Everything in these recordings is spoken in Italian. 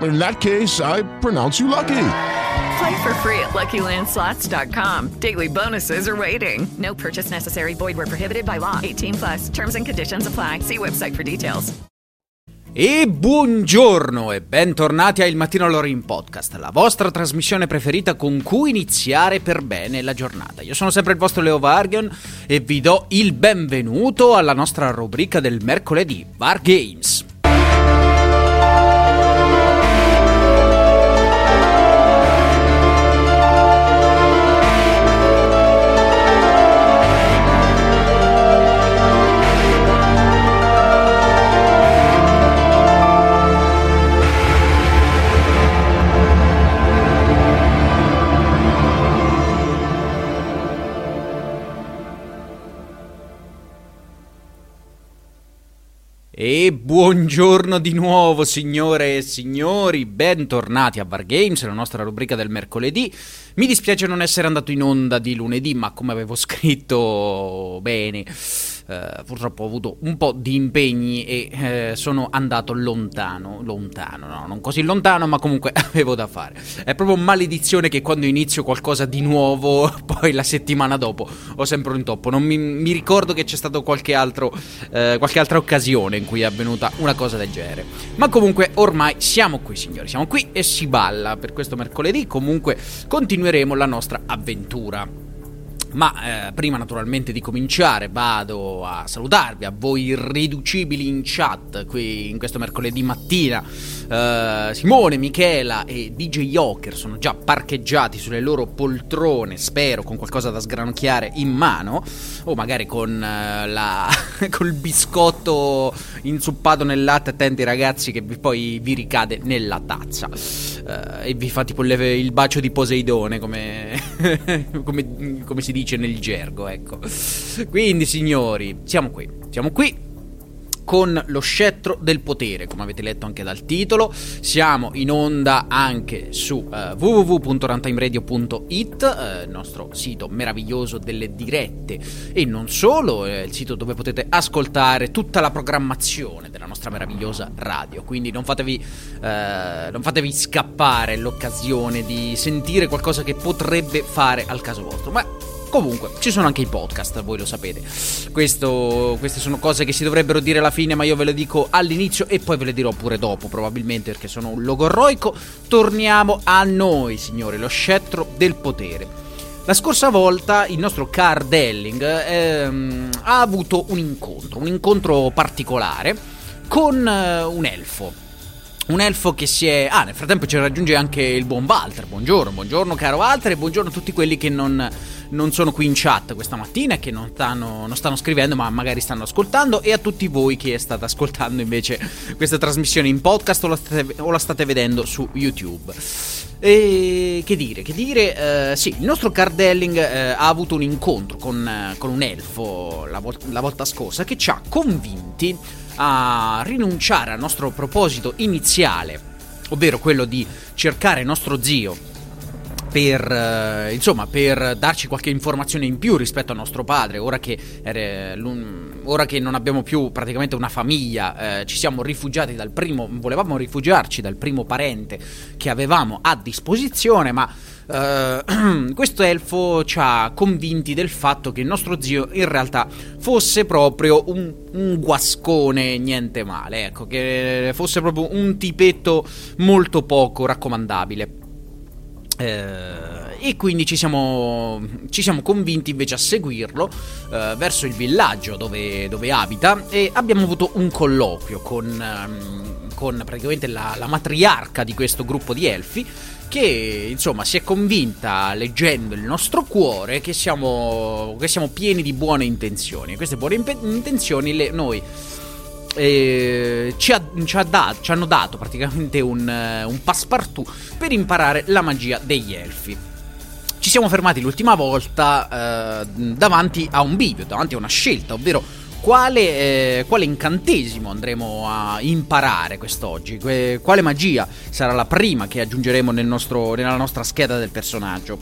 In that case, I pronounce you lucky. Play for free at LuckyLandSlots.com. Daily bonuses are waiting. No purchase necessary. Void where prohibited by law. 18 plus. Terms and conditions apply. See website for details. E buongiorno e bentornati a Il Mattino Lorin Podcast, la vostra trasmissione preferita con cui iniziare per bene la giornata. Io sono sempre il vostro Leo Vargion e vi do il benvenuto alla nostra rubrica del mercoledì, Var Games. E buongiorno di nuovo signore e signori, bentornati a Var Games, la nostra rubrica del mercoledì. Mi dispiace non essere andato in onda di lunedì, ma come avevo scritto bene, eh, purtroppo ho avuto un po' di impegni e eh, sono andato lontano, lontano, no, non così lontano, ma comunque avevo da fare. È proprio maledizione che quando inizio qualcosa di nuovo, poi la settimana dopo ho sempre un intoppo. Non mi, mi ricordo che c'è stata qualche, altro, eh, qualche altra occasione in cui è avvenuta una cosa del genere. Ma comunque ormai siamo qui, signori, siamo qui e si balla per questo mercoledì. Comunque continueremo la nostra avventura. Ma eh, prima naturalmente di cominciare vado a salutarvi a voi irriducibili in chat qui in questo mercoledì mattina. Eh, Simone, Michela e DJ Joker sono già parcheggiati sulle loro poltrone, spero con qualcosa da sgranocchiare in mano o magari con eh, la col biscotto insuppato nel latte, attenti ragazzi che poi vi ricade nella tazza. Eh, e vi fa tipo il, il bacio di Poseidone come, come, come si dice nel gergo, ecco. Quindi, signori, siamo qui. Siamo qui con lo scettro del potere, come avete letto anche dal titolo. Siamo in onda anche su uh, www.runtimeradio.it, uh, il nostro sito meraviglioso delle dirette e non solo, è il sito dove potete ascoltare tutta la programmazione della nostra meravigliosa radio. Quindi non fatevi, uh, non fatevi scappare l'occasione di sentire qualcosa che potrebbe fare al caso vostro. Ma Comunque, ci sono anche i podcast, voi lo sapete. Questo, queste sono cose che si dovrebbero dire alla fine, ma io ve le dico all'inizio e poi ve le dirò pure dopo, probabilmente perché sono un logorroico. Torniamo a noi, signori, lo scettro del potere. La scorsa volta il nostro Car Delling ehm, ha avuto un incontro, un incontro particolare con eh, un elfo. Un elfo che si è... Ah, nel frattempo ci raggiunge anche il buon Walter. Buongiorno, buongiorno caro Walter e buongiorno a tutti quelli che non non sono qui in chat questa mattina che non stanno, non stanno scrivendo ma magari stanno ascoltando e a tutti voi che state ascoltando invece questa trasmissione in podcast o la state, o la state vedendo su YouTube. E che dire, che dire, eh, sì, il nostro Cardelling eh, ha avuto un incontro con, eh, con un elfo la, vol- la volta scorsa che ci ha convinti a rinunciare al nostro proposito iniziale, ovvero quello di cercare nostro zio per, eh, insomma, per darci qualche informazione in più rispetto a nostro padre, ora che, ora che non abbiamo più praticamente una famiglia, eh, ci siamo rifugiati dal primo, volevamo rifugiarci dal primo parente che avevamo a disposizione, ma Uh, questo elfo ci ha convinti del fatto che il nostro zio in realtà fosse proprio un, un, guascone niente male, ecco, che fosse proprio un tipetto molto poco raccomandabile. Eh, e quindi ci siamo, ci siamo, convinti invece a seguirlo eh, verso il villaggio dove, dove, abita e abbiamo avuto un colloquio con, ehm, con praticamente la, la, matriarca di questo gruppo di elfi che insomma si è convinta leggendo il nostro cuore che siamo, che siamo pieni di buone intenzioni. Queste buone intenzioni le, noi eh, ci, ha, ci, ha dato, ci, hanno dato praticamente un, un passepartout per imparare la magia degli elfi. Ci siamo fermati l'ultima volta eh, davanti a un bivio, davanti a una scelta, ovvero quale, eh, quale, incantesimo andremo a imparare quest'oggi? quale magia sarà la prima che aggiungeremo nel nostro, nella nostra scheda del personaggio?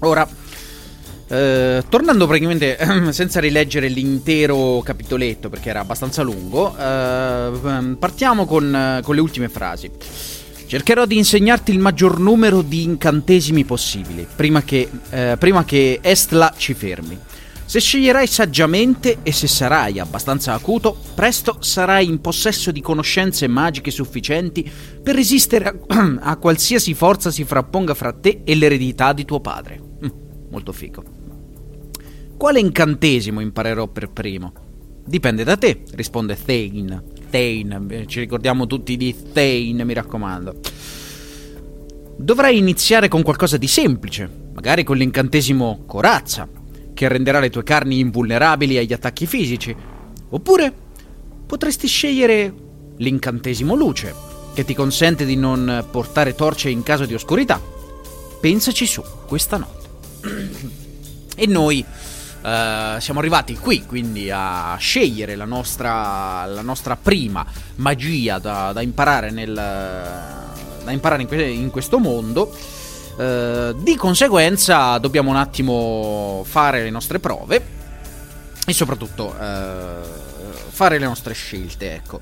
Ora, eh, tornando praticamente senza rileggere l'intero capitoletto perché era abbastanza lungo, eh, partiamo con, con, le ultime frasi. Cercherò di insegnarti il maggior numero di incantesimi possibili prima che, eh, prima che Estla ci fermi. Se sceglierai saggiamente e se sarai abbastanza acuto, presto sarai in possesso di conoscenze magiche sufficienti per resistere a, a qualsiasi forza si frapponga fra te e l'eredità di tuo padre. Mm, molto fico. Quale incantesimo imparerò per primo? Dipende da te, risponde Thane. Thane, eh, ci ricordiamo tutti di Thane, mi raccomando. Dovrai iniziare con qualcosa di semplice, magari con l'incantesimo corazza, che renderà le tue carni invulnerabili agli attacchi fisici. Oppure potresti scegliere l'incantesimo luce, che ti consente di non portare torce in caso di oscurità. Pensaci su questa notte. e noi Uh, siamo arrivati qui quindi a scegliere la nostra, la nostra prima magia da, da imparare, nel, da imparare in, que- in, questo mondo. Uh, di conseguenza dobbiamo un attimo fare le nostre prove e soprattutto uh, fare le nostre scelte. Ecco.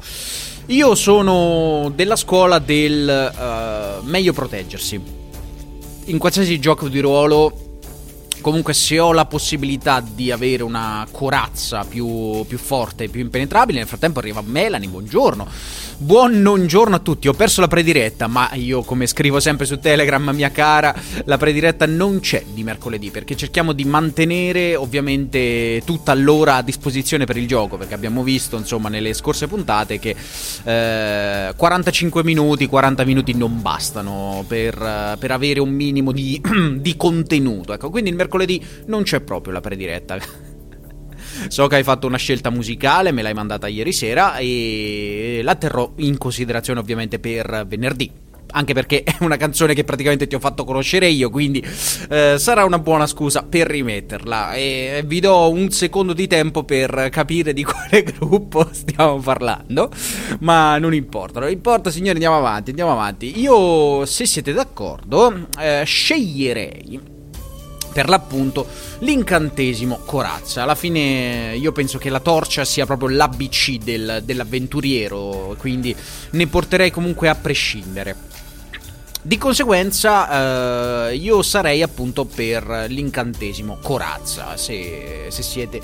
Io sono della scuola del meglio proteggersi. In qualsiasi gioco di ruolo Comunque, se ho la possibilità di avere una corazza più, più forte, più impenetrabile, nel frattempo arriva Melanie. Buongiorno. Buon non a tutti. Ho perso la prediretta, ma io, come scrivo sempre su Telegram, mia cara, la prediretta non c'è di mercoledì perché cerchiamo di mantenere ovviamente tutta l'ora a disposizione per il gioco. Perché abbiamo visto, insomma, nelle scorse puntate che eh, 45 minuti, 40 minuti non bastano per, per avere un minimo di, di contenuto. Ecco, quindi il mercoledì non c'è proprio la prediretta. So che hai fatto una scelta musicale, me l'hai mandata ieri sera e la terrò in considerazione ovviamente per venerdì. Anche perché è una canzone che praticamente ti ho fatto conoscere io, quindi eh, sarà una buona scusa per rimetterla. E vi do un secondo di tempo per capire di quale gruppo stiamo parlando. Ma non importa, non importa, signori, andiamo avanti, andiamo avanti. Io, se siete d'accordo, eh, sceglierei per l'appunto l'incantesimo corazza. Alla fine io penso che la torcia sia proprio l'ABC del, dell'avventuriero, quindi ne porterei comunque a prescindere. Di conseguenza, eh, io sarei appunto per l'incantesimo corazza, se, se, siete,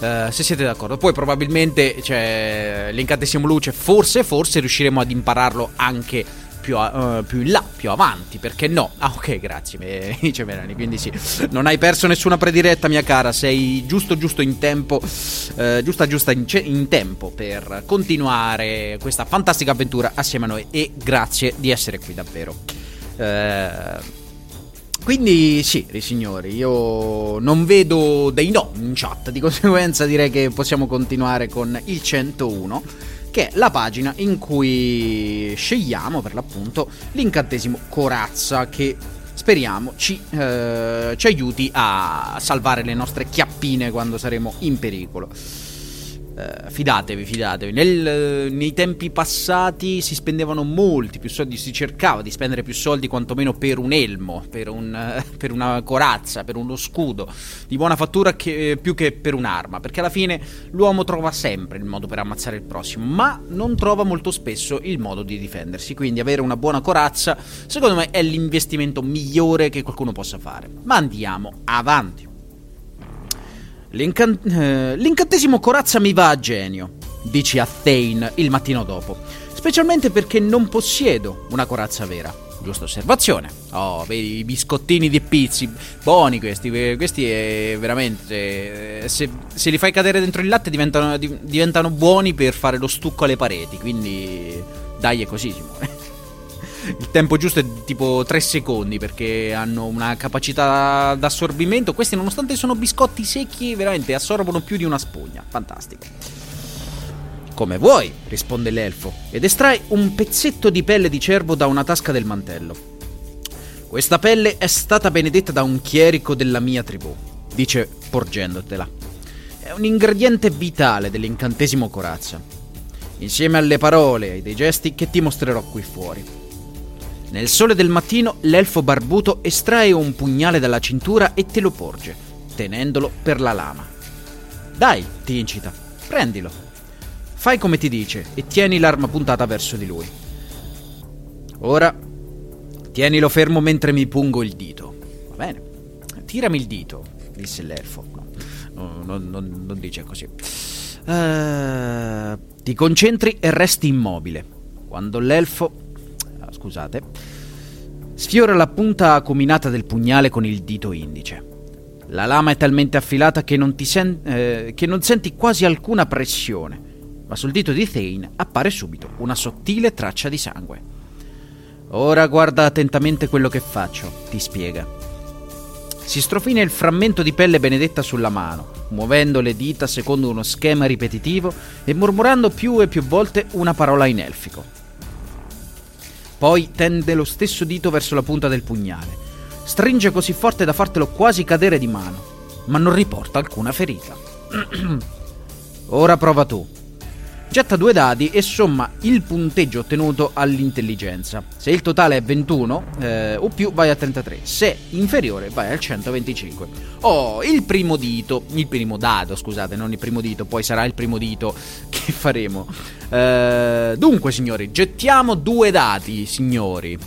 eh, se siete, d'accordo. Poi probabilmente cioè, l'incantesimo luce, forse, forse riusciremo ad impararlo anche più, uh, più, in là, più avanti, perché no? Ah, ok, grazie, dice Melanie. Quindi sì, non hai perso nessuna prediretta, mia cara. Sei giusto, giusto in tempo, uh, giusta, giusta in, ce- in tempo per continuare questa fantastica avventura assieme a noi. E grazie di essere qui, davvero. Uh, Quindi sì, signori, io non vedo dei no in chat, di conseguenza direi che possiamo continuare con il 101, che è la pagina in cui scegliamo per l'appunto l'incantesimo corazza che speriamo ci, eh, ci aiuti a salvare le nostre chiappine quando saremo in pericolo. Uh, fidatevi, fidatevi. Nel, nei tempi passati si spendevano molti più soldi, si cercava di spendere più soldi quantomeno per un elmo, per, un, uh, per una corazza, per uno scudo di buona fattura che, più che per un'arma, perché alla fine l'uomo trova sempre il modo per ammazzare il prossimo, ma non trova molto spesso il modo di difendersi, quindi avere una buona corazza secondo me è l'investimento migliore che qualcuno possa fare. Ma andiamo avanti. L'incan- eh, l'incantesimo corazza mi va a genio, dici a Thane il mattino dopo, specialmente perché non possiedo una corazza vera. Giusta osservazione. Oh, vedi i biscottini di pizzi, buoni questi, questi è veramente... Eh, se, se, li fai cadere dentro il latte diventano, diventano buoni per fare lo stucco alle pareti, quindi dai è così Simone il tempo giusto è tipo 3 secondi perché hanno una capacità d'assorbimento. Questi, nonostante sono biscotti secchi, veramente assorbono più di una spugna. Fantastico. Come vuoi, risponde l'elfo, ed estrae un pezzetto di pelle di cervo da una tasca del mantello. Questa pelle è stata benedetta da un chierico della mia tribù, dice porgendotela. È un ingrediente vitale dell'incantesimo corazza, insieme alle parole e dei gesti che ti mostrerò qui fuori. Nel sole del mattino l'elfo barbuto estrae un pugnale dalla cintura e te lo porge, tenendolo per la lama. Dai, ti incita, prendilo. Fai come ti dice e tieni l'arma puntata verso di lui. Ora, tienilo fermo mentre mi pungo il dito. Va bene. Tirami il dito, disse l'elfo. No, no, no, non dice così. Uh, ti concentri e resti immobile. Quando l'elfo scusate, sfiora la punta acuminata del pugnale con il dito indice. La lama è talmente affilata che non, sen- eh, che non senti quasi alcuna pressione, ma sul dito di Thane appare subito una sottile traccia di sangue. Ora guarda attentamente quello che faccio, ti spiega. Si strofina il frammento di pelle benedetta sulla mano, muovendo le dita secondo uno schema ripetitivo e mormorando più e più volte una parola in elfico. Poi tende lo stesso dito verso la punta del pugnale. Stringe così forte da fartelo quasi cadere di mano, ma non riporta alcuna ferita. Ora prova tu. Getta due dadi e somma il punteggio ottenuto all'intelligenza. Se il totale è 21 eh, o più vai a 33, se inferiore vai al 125. Oh, il primo dito, il primo dado, scusate, non il primo dito, poi sarà il primo dito che faremo. Eh, dunque, signori, gettiamo due dati, signori.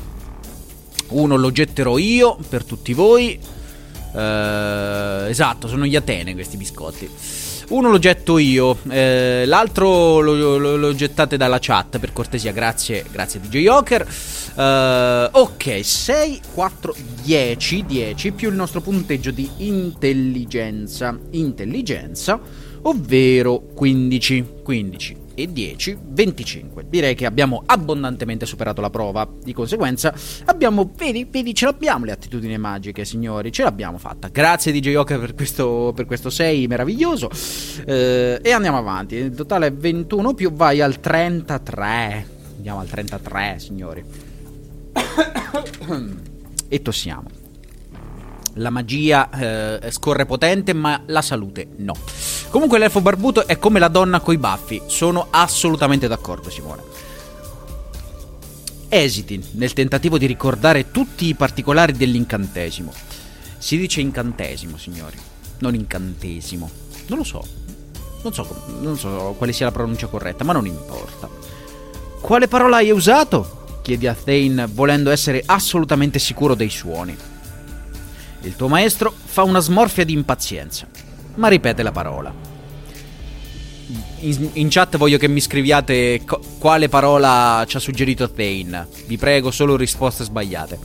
Uno lo getterò io per tutti voi. Eh, esatto, sono gli Atene questi biscotti. Uno lo getto io, eh, l'altro lo, lo, lo, gettate dalla chat per cortesia, grazie, grazie DJ Joker. Uh, ok, 6, 4, 10, 10 più il nostro punteggio di intelligenza. Intelligenza, ovvero 15. 15 e 10, 25. Direi che abbiamo abbondantemente superato la prova. Di conseguenza, abbiamo, vedi, vedi, ce l'abbiamo le attitudini magiche, signori. Ce l'abbiamo fatta. Grazie DJ Joker per questo, per questo 6 meraviglioso. Eh, e andiamo avanti. Il totale è 21 più vai al 33. Andiamo al 33, signori. e tossiamo. La magia eh, scorre potente, ma la salute no. Comunque l'elfo barbuto è come la donna coi baffi. Sono assolutamente d'accordo, Simone. Esiti nel tentativo di ricordare tutti i particolari dell'incantesimo. Si dice incantesimo, signori, non incantesimo. Non lo so. Non so, non so quale sia la pronuncia corretta, ma non importa. Quale parola hai usato? chiedi a Thane, volendo essere assolutamente sicuro dei suoni. Il tuo maestro fa una smorfia di impazienza, ma ripete la parola. In, in chat voglio che mi scriviate co- quale parola ci ha suggerito Thane. Vi prego, solo risposte sbagliate.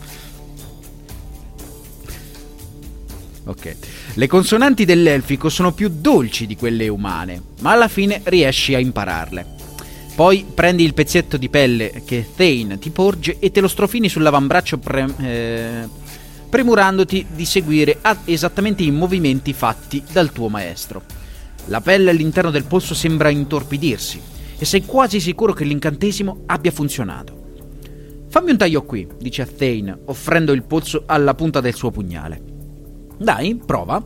Ok. Le consonanti dell'elfico sono più dolci di quelle umane, ma alla fine riesci a impararle. Poi prendi il pezzetto di pelle che Thane ti porge e te lo strofini sull'avambraccio pre- eh, premurandoti di seguire esattamente i movimenti fatti dal tuo maestro. La pelle all'interno del polso sembra intorpidirsi e sei quasi sicuro che l'incantesimo abbia funzionato. Fammi un taglio qui, dice a Thane, offrendo il polso alla punta del suo pugnale. Dai, prova.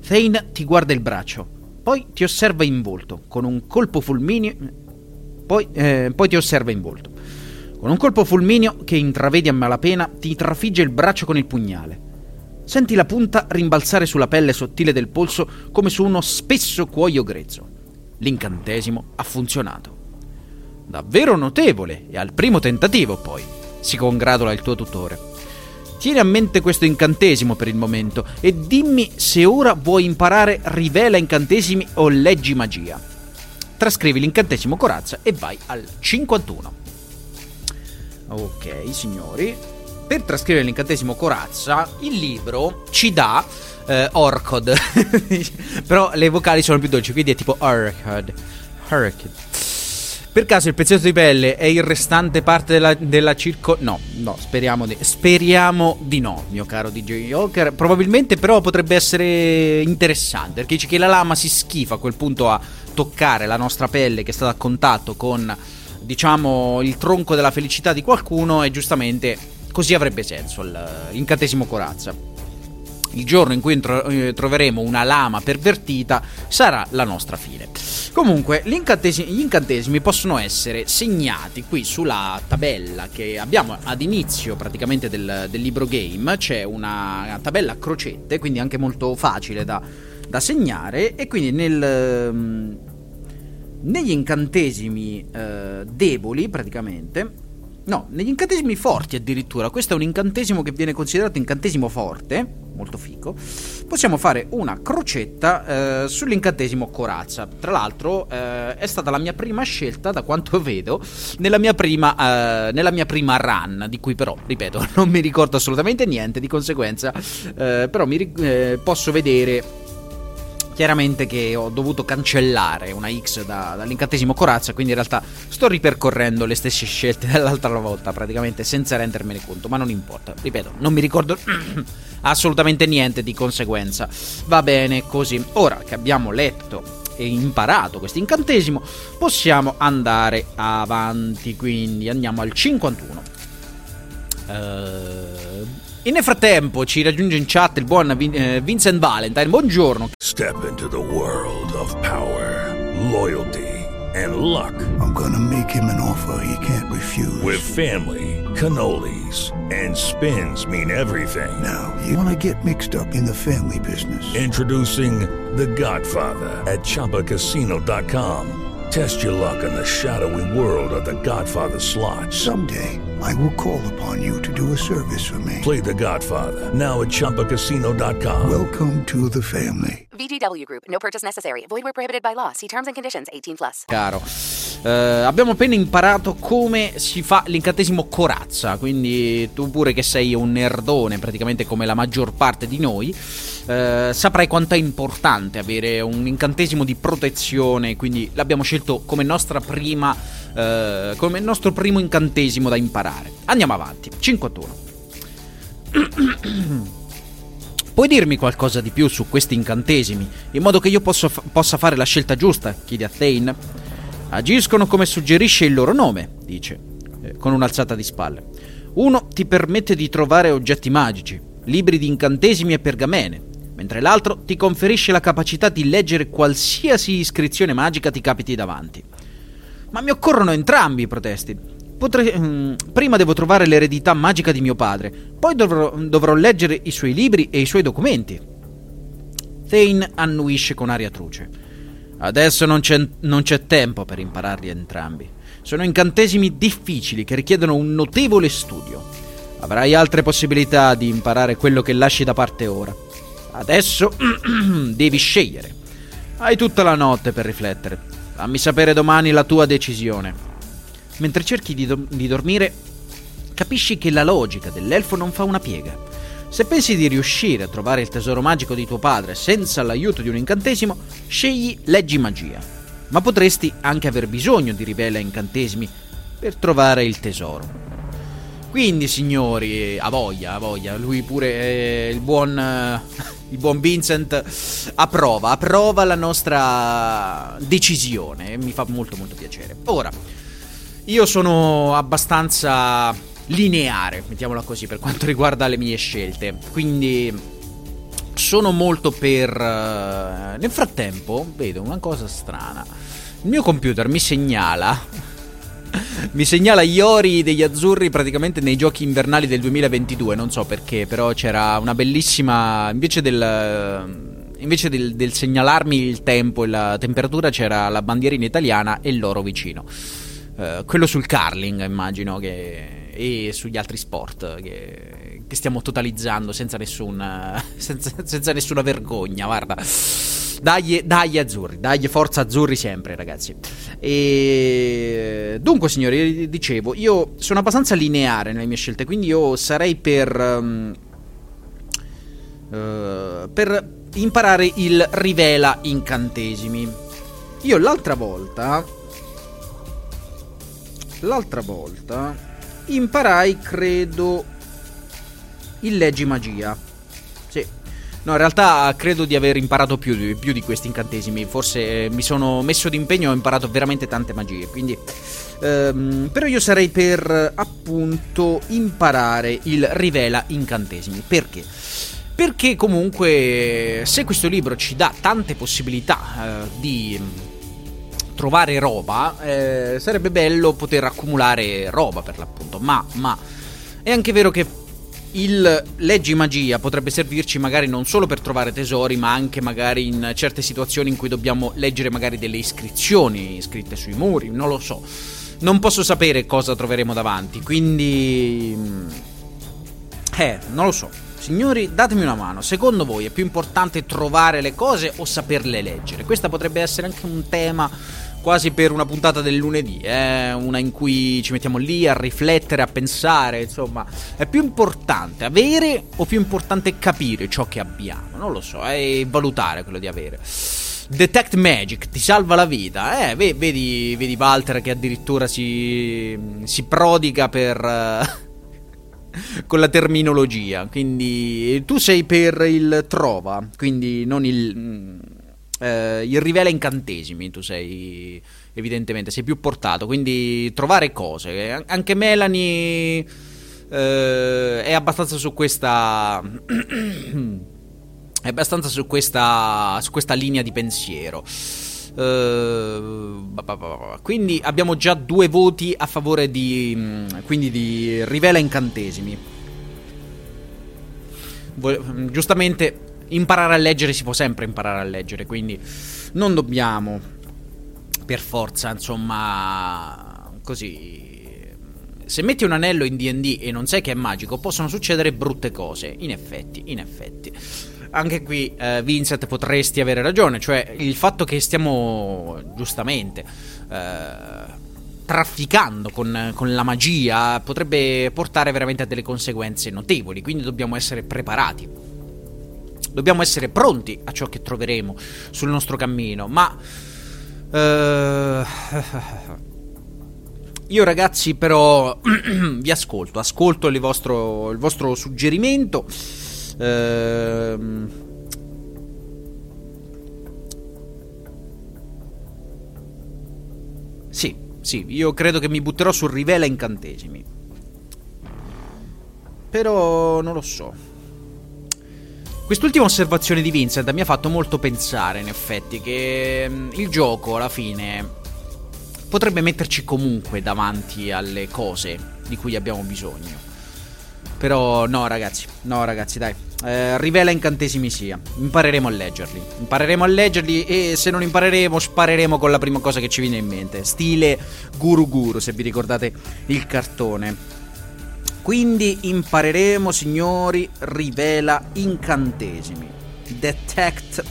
Thane ti guarda il braccio, poi ti osserva in volto, con un colpo fulmineo. Poi, eh, poi ti osserva in volto. Con un colpo fulmineo che intravedi a malapena, ti trafigge il braccio con il pugnale. Senti la punta rimbalzare sulla pelle sottile del polso come su uno spesso cuoio grezzo. L'incantesimo ha funzionato. Davvero notevole, e al primo tentativo poi, si congratula il tuo tutore. Tieni a mente questo incantesimo per il momento e dimmi se ora vuoi imparare rivela incantesimi o leggi magia. Trascrivi l'incantesimo corazza e vai al 51. Ok, signori. Per trascrivere l'incantesimo corazza, il libro ci dà eh, Orcod. Però le vocali sono più dolci, quindi è tipo Orcod. Orcod. Per caso il pezzetto di pelle è il restante parte della, della circo... No, no, speriamo di... Speriamo di no, mio caro DJ Joker. Probabilmente però potrebbe essere interessante, perché dice che la lama si schifa a quel punto a toccare la nostra pelle che è stata a contatto con, diciamo, il tronco della felicità di qualcuno e giustamente così avrebbe senso l'incantesimo corazza. Il giorno in cui tro- eh, troveremo una lama pervertita sarà la nostra fine. Comunque, gli incantesimi possono essere segnati qui sulla tabella che abbiamo ad inizio praticamente del, del libro game. C'è una tabella a crocette, quindi anche molto facile da, da segnare. E quindi nel, um, negli incantesimi uh, deboli, praticamente, No, negli incantesimi forti addirittura. Questo è un incantesimo che viene considerato incantesimo forte, molto fico. Possiamo fare una crocetta eh, sull'incantesimo corazza. Tra l'altro eh, è stata la mia prima scelta, da quanto vedo, nella mia, prima, eh, nella mia prima run, di cui però, ripeto, non mi ricordo assolutamente niente, di conseguenza eh, però mi, eh, posso vedere chiaramente che ho dovuto cancellare una X da, dall'incantesimo corazza, quindi in realtà sto ripercorrendo le stesse scelte dell'altra volta, praticamente senza rendermene conto, ma non importa, ripeto, non mi ricordo assolutamente niente di conseguenza. Va bene così. Ora che abbiamo letto e imparato questo incantesimo, possiamo andare avanti, quindi andiamo al 51. Uh, e nel frattempo ci raggiunge in chat il buon Vin- eh, Vincent Valentine. Buongiorno. Step into the world of power, loyalty, and luck. I'm gonna make him an offer he can't refuse. With family, cannolis, and spins mean everything. Now, you wanna get mixed up in the family business. Introducing The Godfather at ChumbaCasino.com. Test your luck in the shadowy world of The Godfather slot. Someday, I will call upon you to do a service for me. Play The Godfather now at ChumbaCasino.com. Welcome to the family. VGW Group. No purchase necessary. Void where prohibited by law. See terms and conditions. 18 plus. Caro. Eh, abbiamo appena imparato come si fa l'incantesimo corazza, quindi tu pure che sei un nerdone, praticamente come la maggior parte di noi, eh, saprai quanto è importante avere un incantesimo di protezione, quindi l'abbiamo scelto come nostra prima eh, come nostro primo incantesimo da imparare. Andiamo avanti. 51. Puoi dirmi qualcosa di più su questi incantesimi, in modo che io posso possa fare la scelta giusta? chiede a Thane. Agiscono come suggerisce il loro nome, dice, eh, con un'alzata di spalle. Uno ti permette di trovare oggetti magici, libri di incantesimi e pergamene, mentre l'altro ti conferisce la capacità di leggere qualsiasi iscrizione magica ti capiti davanti. Ma mi occorrono entrambi protesti. Potrei, mm, prima devo trovare l'eredità magica di mio padre, poi dovrò, dovrò leggere i suoi libri e i suoi documenti. Thane annuisce con aria truce. Adesso non c'è, non c'è tempo per impararli entrambi. Sono incantesimi difficili che richiedono un notevole studio. Avrai altre possibilità di imparare quello che lasci da parte ora. Adesso devi scegliere. Hai tutta la notte per riflettere. Fammi sapere domani la tua decisione. Mentre cerchi di, do- di dormire, capisci che la logica dell'elfo non fa una piega. Se pensi di riuscire a trovare il tesoro magico di tuo padre senza l'aiuto di un incantesimo, scegli leggi magia. Ma potresti anche aver bisogno di rivela incantesimi per trovare il tesoro. Quindi, signori, a voglia, a voglia, lui pure, eh, il buon, eh, il buon Vincent, approva, approva la nostra decisione. Mi fa molto, molto piacere. Ora, io sono abbastanza lineare, mettiamola così, per quanto riguarda le mie scelte. Quindi sono molto per... eh, nel frattempo, vedo una cosa strana. Il mio computer mi segnala... mi segnala Iori degli azzurri praticamente nei giochi invernali del 2022. Non so perché, però c'era una bellissima... Invece del... Invece del, del segnalarmi il tempo e la temperatura c'era la bandierina italiana e l'oro vicino. Eh, quello sul curling, immagino che e sugli altri sport che, che stiamo totalizzando senza, nessun, senza, senza, nessuna vergogna. Guarda, dai, dai azzurri, dai forza azzurri sempre, ragazzi. E dunque, signori, dicevo, io sono abbastanza lineare nelle mie scelte, quindi io sarei per. Um, uh, per imparare il rivela incantesimi. Io l'altra volta. L'altra volta imparai, credo, il leggi magia. Sì. No, in realtà credo di aver imparato più di, più di questi incantesimi. Forse eh, mi sono messo d'impegno e ho imparato veramente tante magie. Quindi. Ehm, però io sarei per appunto imparare il rivela incantesimi. Perché? Perché comunque se questo libro ci dà tante possibilità eh, di trovare roba, eh, sarebbe bello poter accumulare roba per l'appunto. Ma, ma è anche vero che il leggi magia potrebbe servirci magari non solo per trovare tesori, ma anche magari in certe situazioni in cui dobbiamo leggere magari delle iscrizioni scritte sui muri, non lo so. Non posso sapere cosa troveremo davanti, quindi... Mm, eh, non lo so. Signori, datemi una mano. Secondo voi è più importante trovare le cose o saperle leggere? Questa potrebbe essere anche un tema quasi per una puntata del lunedì, eh? una in cui ci mettiamo lì a riflettere, a pensare, insomma, è più importante avere o più importante capire ciò che abbiamo? Non lo so, è valutare quello di avere. Detect Magic ti salva la vita, eh? Vedi, vedi Walter che addirittura si, si prodiga per... con la terminologia. Quindi tu sei per il trova, quindi non il eh, il rivela incantesimi, tu sei evidentemente, sei più portato, quindi trovare cose. Anche Melanie eh, è abbastanza su questa... è abbastanza su questa, su questa linea di pensiero. Uh, quindi abbiamo già due voti a favore di, quindi di rivela incantesimi. Giustamente imparare a leggere si può sempre imparare a leggere, quindi non dobbiamo per forza, insomma, così se metti un anello in DD e non sai che è magico, possono succedere brutte cose. In effetti, in effetti. Anche qui, eh, Vincent, potresti avere ragione. Cioè, il fatto che stiamo giustamente eh, trafficando con, con, la magia potrebbe portare veramente a delle conseguenze notevoli. Quindi dobbiamo essere preparati dobbiamo essere pronti a ciò che troveremo sul nostro cammino, ma... Uh, io ragazzi però vi ascolto, ascolto il vostro, il vostro suggerimento. Uh, sì, sì, io credo che mi butterò sul rivela incantesimi. Però non lo so. Quest'ultima osservazione di Vincent mi ha fatto molto pensare, in effetti, che mm, il gioco alla fine potrebbe metterci comunque davanti alle cose di cui abbiamo bisogno. Però no, ragazzi, no, ragazzi, dai. Eh, rivela incantesimi sia. Impareremo a leggerli. Impareremo a leggerli e se non impareremo, spareremo con la prima cosa che ci viene in mente. Stile Guru Guru, se vi ricordate il cartone. Quindi impareremo, signori, rivela incantesimi. Detect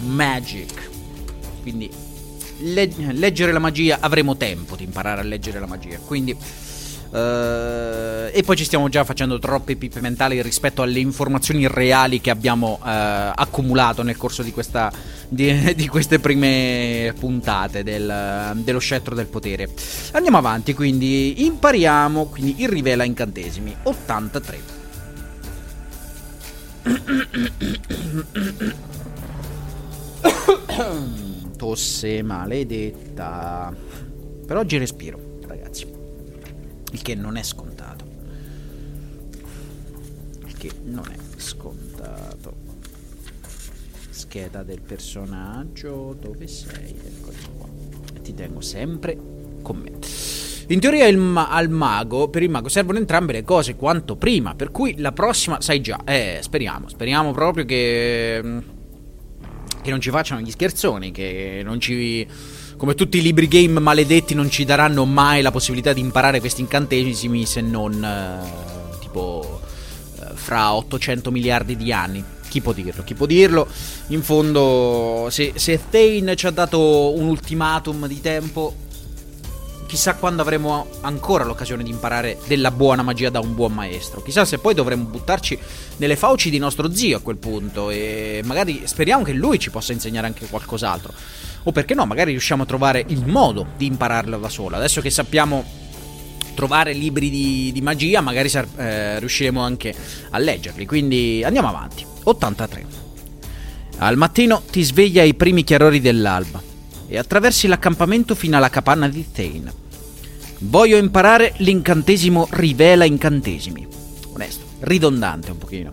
magic. Quindi le- leggere la magia, avremo tempo di imparare a leggere la magia. Quindi Eh, e poi ci stiamo già facendo troppe pippe mentali rispetto alle informazioni reali che abbiamo eh, accumulato nel corso di, questa, di, di queste prime puntate del, dello scettro del potere. Andiamo avanti, quindi impariamo, quindi il rivela incantesimi 83. Tosse maledetta. Per oggi respiro, ragazzi. Il che non è scontato. Il che non è scontato. Scheda del personaggio. Dove sei? Eccolo qua. E ti tengo sempre con me. In teoria ma- al mago, per il mago servono entrambe le cose quanto prima, per cui la prossima, sai già, eh, speriamo, speriamo proprio che, che non ci facciano gli scherzoni, che non ci, come tutti i libri game maledetti, non ci daranno mai la possibilità di imparare questi incantesimi se non, eh, tipo, eh, fra 800 miliardi di anni. Chi può dirlo? Chi può dirlo? In fondo, se, se Thane ci ha dato un ultimatum di tempo, chissà quando avremo ancora l'occasione di imparare della buona magia da un buon maestro. Chissà se poi dovremo buttarci nelle fauci di nostro zio a quel punto e magari speriamo che lui ci possa insegnare anche qualcos'altro. O perché no, magari riusciamo a trovare il modo di impararlo da sola. Adesso che sappiamo trovare libri di, di magia, magari eh, riusciremo anche a leggerli. Quindi andiamo avanti. 83. Al mattino ti sveglia ai primi chiarori dell'alba e attraversi l'accampamento fino alla capanna di Thane. Voglio imparare l'incantesimo rivela incantesimi. Onesto, ridondante un pochino.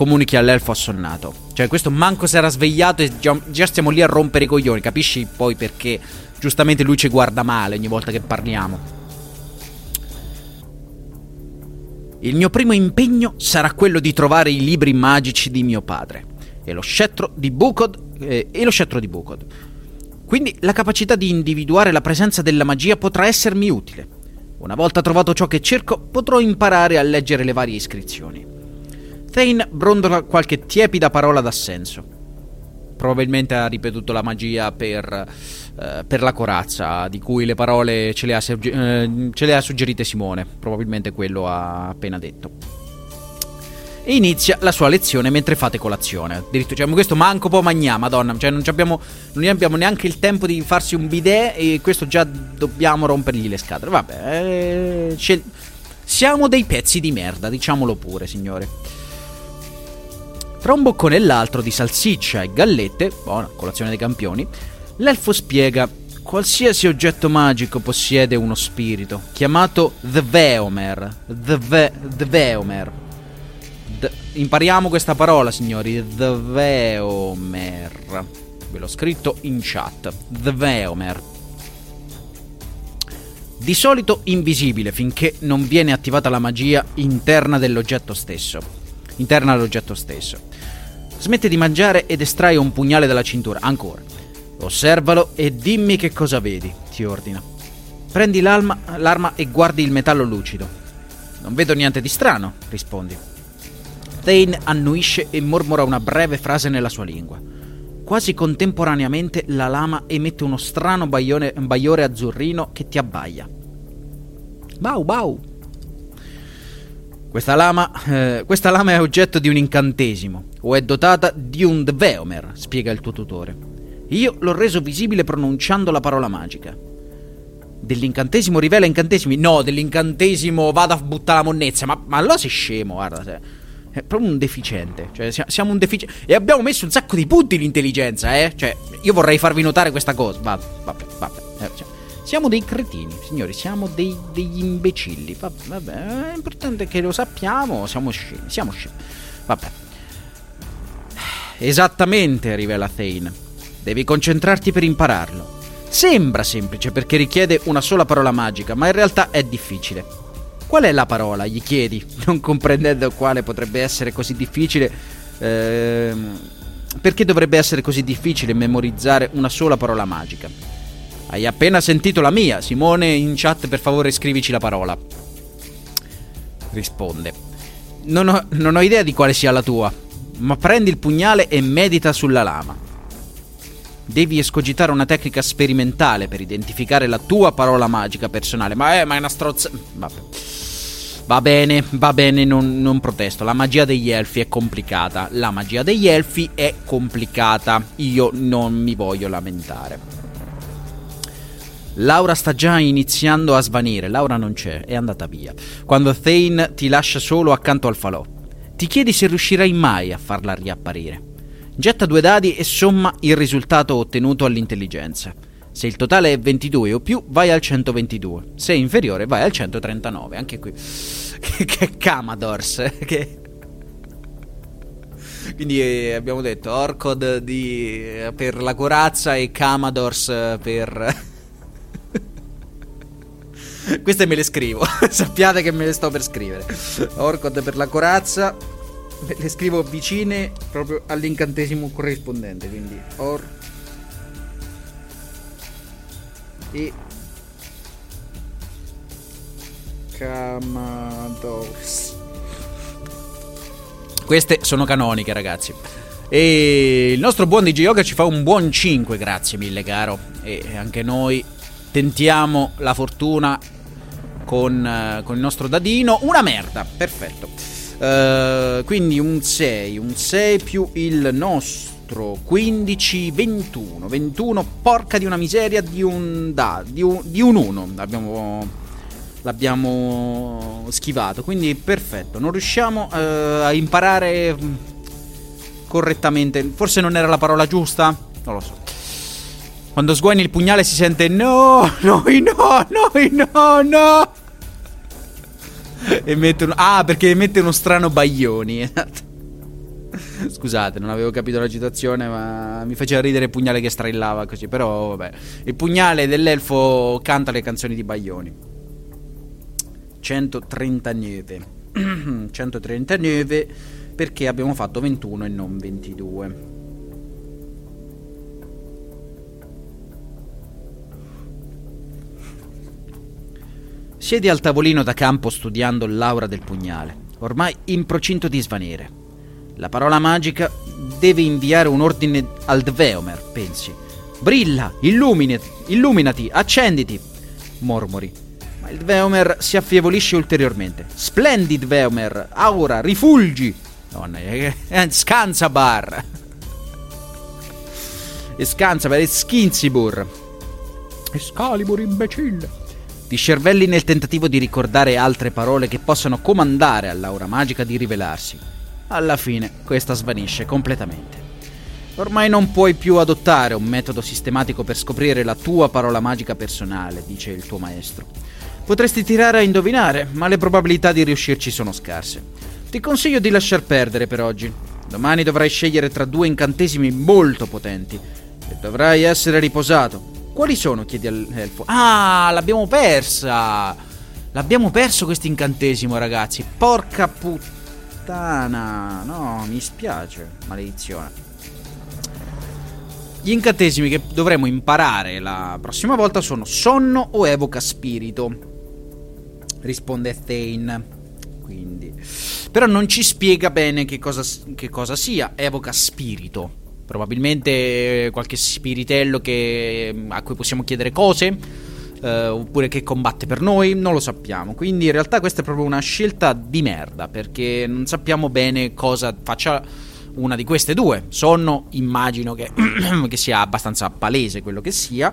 Comunichi all'elfo assonnato. Cioè, questo manco si era svegliato e già, già stiamo lì a rompere i coglioni. Capisci poi perché giustamente lui ci guarda male ogni volta che parliamo. Il mio primo impegno sarà quello di trovare i libri magici di mio padre e lo scettro di Bukod eh, e lo scettro di Bukod. Quindi la capacità di individuare la presenza della magia potrà essermi utile. Una volta trovato ciò che cerco, potrò imparare a leggere le varie iscrizioni. Thane brondola qualche tiepida parola d'assenso. Probabilmente ha ripetuto la magia per, eh, per la corazza, di cui le parole ce le, ha, eh, ce le ha suggerite Simone. Probabilmente quello ha appena detto e inizia la sua lezione mentre fate colazione. Addirittura, cioè, questo manco può mangiare, madonna, cioè non abbiamo, non abbiamo neanche il tempo di farsi un bidet e questo già dobbiamo rompergli le scatole. Vabbè, eh, scel- siamo dei pezzi di merda, diciamolo pure, signore. Tra un boccone e l'altro di salsiccia e gallette, buona colazione dei campioni, l'elfo spiega Qualsiasi oggetto magico possiede uno spirito, chiamato The Veomer. The, Ve- The Veomer D- impariamo questa parola, signori. The Veomer. Ve l'ho scritto in chat. The Veomer. Di solito invisibile finché non viene attivata la magia interna dell'oggetto stesso. Interna all'oggetto stesso. Smette di mangiare ed estrae un pugnale dalla cintura. Ancora. Osservalo e dimmi che cosa vedi, ti ordina. Prendi l'arma, l'arma e guardi il metallo lucido. Non vedo niente di strano, rispondi. Thane annuisce e mormora una breve frase nella sua lingua. Quasi contemporaneamente la lama emette uno strano baione, baiore azzurrino che ti abbaia. Bau bau! Questa lama, eh, questa lama è oggetto di un incantesimo, o è dotata di un Dveomer, spiega il tuo tutore. Io l'ho reso visibile pronunciando la parola magica. Dell'incantesimo rivela incantesimi? No, dell'incantesimo vado a buttare la monnezza, ma, ma allora sei scemo, guarda. È proprio un deficiente. Cioè, siamo un deficiente. E abbiamo messo un sacco di punti l'intelligenza, eh? Cioè, io vorrei farvi notare questa cosa. Vabbè, vabbè, vabbè. Eh, cioè, siamo dei cretini, signori, siamo dei, degli imbecilli. Vabbè, è importante che lo sappiamo. Siamo scemi, siamo scemi. Vabbè. Esattamente, rivela Thane. Devi concentrarti per impararlo. Sembra semplice perché richiede una sola parola magica, ma in realtà è difficile. Qual è la parola? Gli chiedi, non comprendendo quale potrebbe essere così difficile. Ehm, perché dovrebbe essere così difficile memorizzare una sola parola magica? Hai appena sentito la mia. Simone, in chat per favore scrivici la parola. Risponde. Non ho, non ho idea di quale sia la tua, ma prendi il pugnale e medita sulla lama. devi escogitare una tecnica sperimentale per identificare la tua parola magica personale. Ma, eh, ma è una strozza. Vabbè. Va bene, va bene, non, non, protesto. La magia degli elfi è complicata. La magia degli elfi è complicata. Io non mi voglio lamentare. Laura sta già iniziando a svanire. Laura non c'è, è andata via. Quando Thane ti lascia solo accanto al falò, ti chiedi se riuscirai mai a farla riapparire. Getta due dadi e somma il risultato ottenuto all'intelligenza. Se il totale è 22 o più, vai al 122. Se è inferiore, vai al 139. Anche qui. che, Camadors. Che... Quindi eh, abbiamo detto Orcod di, eh, per la corazza e Camadors per... Queste me le scrivo. Sappiate che me le sto per scrivere. Orcod per la corazza. Le scrivo vicine proprio all'incantesimo corrispondente. Quindi Or. E. Camados. Queste sono canoniche, ragazzi. E il nostro buon DJ Yoga ci fa un buon 5, grazie mille, caro. E anche noi tentiamo la fortuna con, uh, con il nostro dadino. Una merda, perfetto. Uh, quindi un 6, un 6 più il nostro 15, 21. 21, porca di una miseria di un da, di un, di un 1. Abbiamo, l'abbiamo schivato, quindi perfetto. Non riusciamo uh, a imparare correttamente. Forse non era la parola giusta? Non lo so. Quando sguaini il pugnale si sente no, noi no, noi no, no. e mette un... Ah, perché mette uno strano baglioni. Scusate, non avevo capito la citazione, ma mi faceva ridere il pugnale che strillava così. Però, vabbè. Il pugnale dell'elfo canta le canzoni di Baglioni. 139. 139 perché abbiamo fatto 21 e non 22. Siedi al tavolino da campo studiando l'aura del pugnale, ormai in procinto di svanire. La parola magica deve inviare un ordine al Dveomer, pensi. Brilla, illuminati, illuminati, accenditi, mormori. Ma il Dveomer si affievolisce ulteriormente. Splendid Dveomer, aura, rifulgi. Donna, eh, eh, scanzabar. E scanzabar, e skinzibur. Escalibur, imbecille. Ti scervelli nel tentativo di ricordare altre parole che possano comandare all'aura magica di rivelarsi. Alla fine questa svanisce completamente. Ormai non puoi più adottare un metodo sistematico per scoprire la tua parola magica personale, dice il tuo maestro. Potresti tirare a indovinare, ma le probabilità di riuscirci sono scarse. Ti consiglio di lasciar perdere per oggi. Domani dovrai scegliere tra due incantesimi molto potenti e dovrai essere riposato. Quali sono? chiedi all'elfo. Ah, l'abbiamo persa! L'abbiamo perso questo incantesimo, ragazzi. Porca puttana. No, mi spiace. Maledizione. Gli incantesimi che dovremo imparare la prossima volta sono sonno o evoca spirito. Risponde Thane. Quindi. Però non ci spiega bene che cosa, che cosa sia evoca spirito. Probabilmente qualche spiritello che, a cui possiamo chiedere cose. Eh, oppure che combatte per noi, non lo sappiamo. Quindi in realtà questa è proprio una scelta di merda. Perché non sappiamo bene cosa faccia una di queste due. Sonno, immagino che, che sia abbastanza palese quello che sia.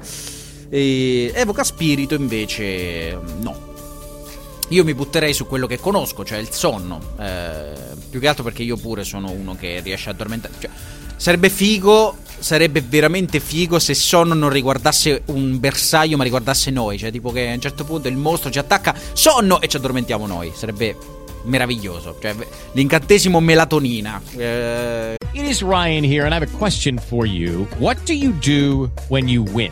E evoca spirito invece no. Io mi butterei su quello che conosco, cioè il sonno. Eh, più che altro perché io pure sono uno che riesce a addormentare. Cioè, Sarebbe figo, sarebbe veramente figo se Sonno non riguardasse un bersaglio ma riguardasse noi. Cioè, tipo che a un certo punto il mostro ci attacca, Sonno e ci addormentiamo noi. Sarebbe meraviglioso. Cioè, l'incantesimo melatonina. Uh... It is Ryan here and I have a question for you. What do you do when you win?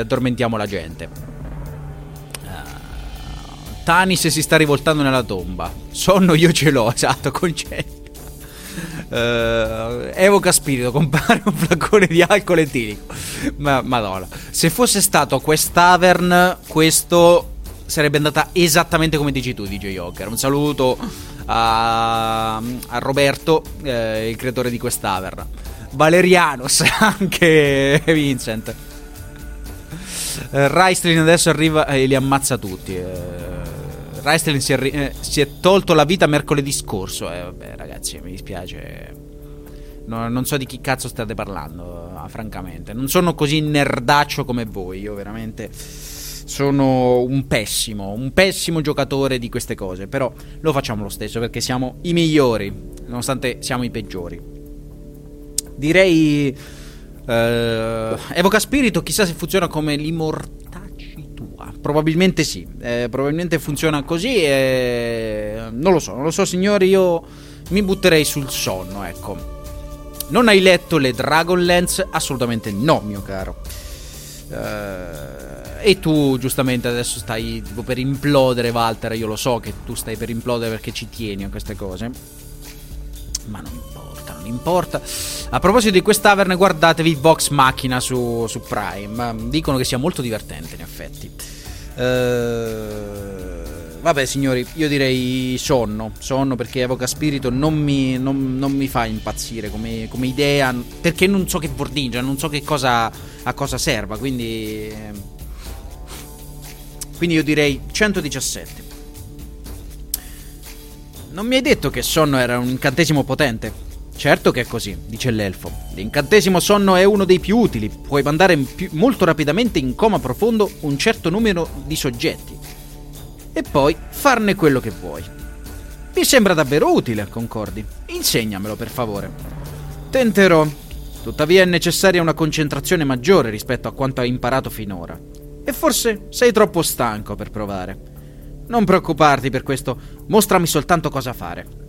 addormentiamo la gente. Ah, Tanis si sta rivoltando nella tomba. Sonno io ce l'ho, esatto, concetto. Eh, evoca spirito, compare un flacone di alcol etilico. Ma madonna. Se fosse stato a Quest-Tavern, questo sarebbe andata esattamente come dici tu, DJ Joker. Un saluto a, a Roberto, eh, il creatore di Quest-Tavern. Valerianos, anche Vincent. Eh, Raistlin adesso arriva e li ammazza tutti. Eh, Raistlin si, arri- eh, si è tolto la vita mercoledì scorso. Eh, vabbè, ragazzi, mi dispiace. No, non so di chi cazzo state parlando, ah, francamente. Non sono così nerdaccio come voi. Io veramente sono un pessimo, un pessimo giocatore di queste cose. Però lo facciamo lo stesso perché siamo i migliori, nonostante siamo i peggiori. Direi. Eh, Evoca Spirito, chissà se funziona come l'immortaci tua. Probabilmente sì. eh, probabilmente funziona così. E... Non lo so, non lo so, signori. Io mi butterei sul sonno, ecco. Non hai letto le Dragonlance? Assolutamente no, mio caro. Eh, e tu, giustamente, adesso stai tipo per implodere, Walter. Io lo so che tu stai per implodere perché ci tieni a queste cose. Ma non importa. A proposito di quest'Averne, guardatevi Vox Machina su, su Prime. Dicono che sia molto divertente, in effetti. Eh, Vabbè, signori, io direi sonno. Sonno perché Evoca Spirito non mi, non- non mi fa impazzire come, come idea. Perché non so che vordiggia, non so che cosa, a cosa serva. Quindi. eh, Quindi io direi 117. Non mi hai detto che sonno era un incantesimo potente? Certo che è così, dice l'elfo. L'incantesimo sonno è uno dei più utili. Puoi mandare più- molto rapidamente in coma profondo un certo numero di soggetti. E poi farne quello che vuoi. Mi sembra davvero utile, concordi? Insegnamelo, per favore. Tenterò. Tuttavia è necessaria una concentrazione maggiore rispetto a quanto hai imparato finora. E forse sei troppo stanco per provare. Non preoccuparti per questo, mostrami soltanto cosa fare.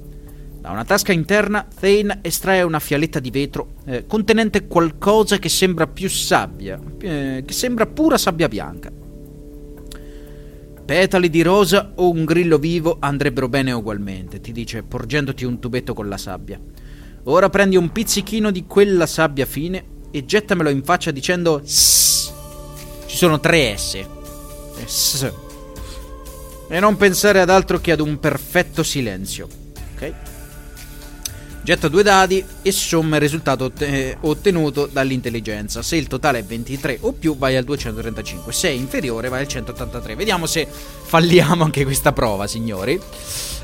Da una tasca interna, Thane estrae una fialetta di vetro eh, contenente qualcosa che sembra più sabbia, eh, che sembra pura sabbia bianca. Petali di rosa o un grillo vivo andrebbero bene ugualmente, ti dice, porgendoti un tubetto con la sabbia. Ora prendi un pizzichino di quella sabbia fine e gettamelo in faccia dicendo Sss. Ci sono tre S. Eh, S. E non pensare ad altro che ad un perfetto silenzio. Ok? Getta due dadi e somma il risultato eh, ottenuto dall'intelligenza. Se il totale è 23 o più vai al 235, se è inferiore vai al 183. Vediamo se falliamo anche questa prova, signori.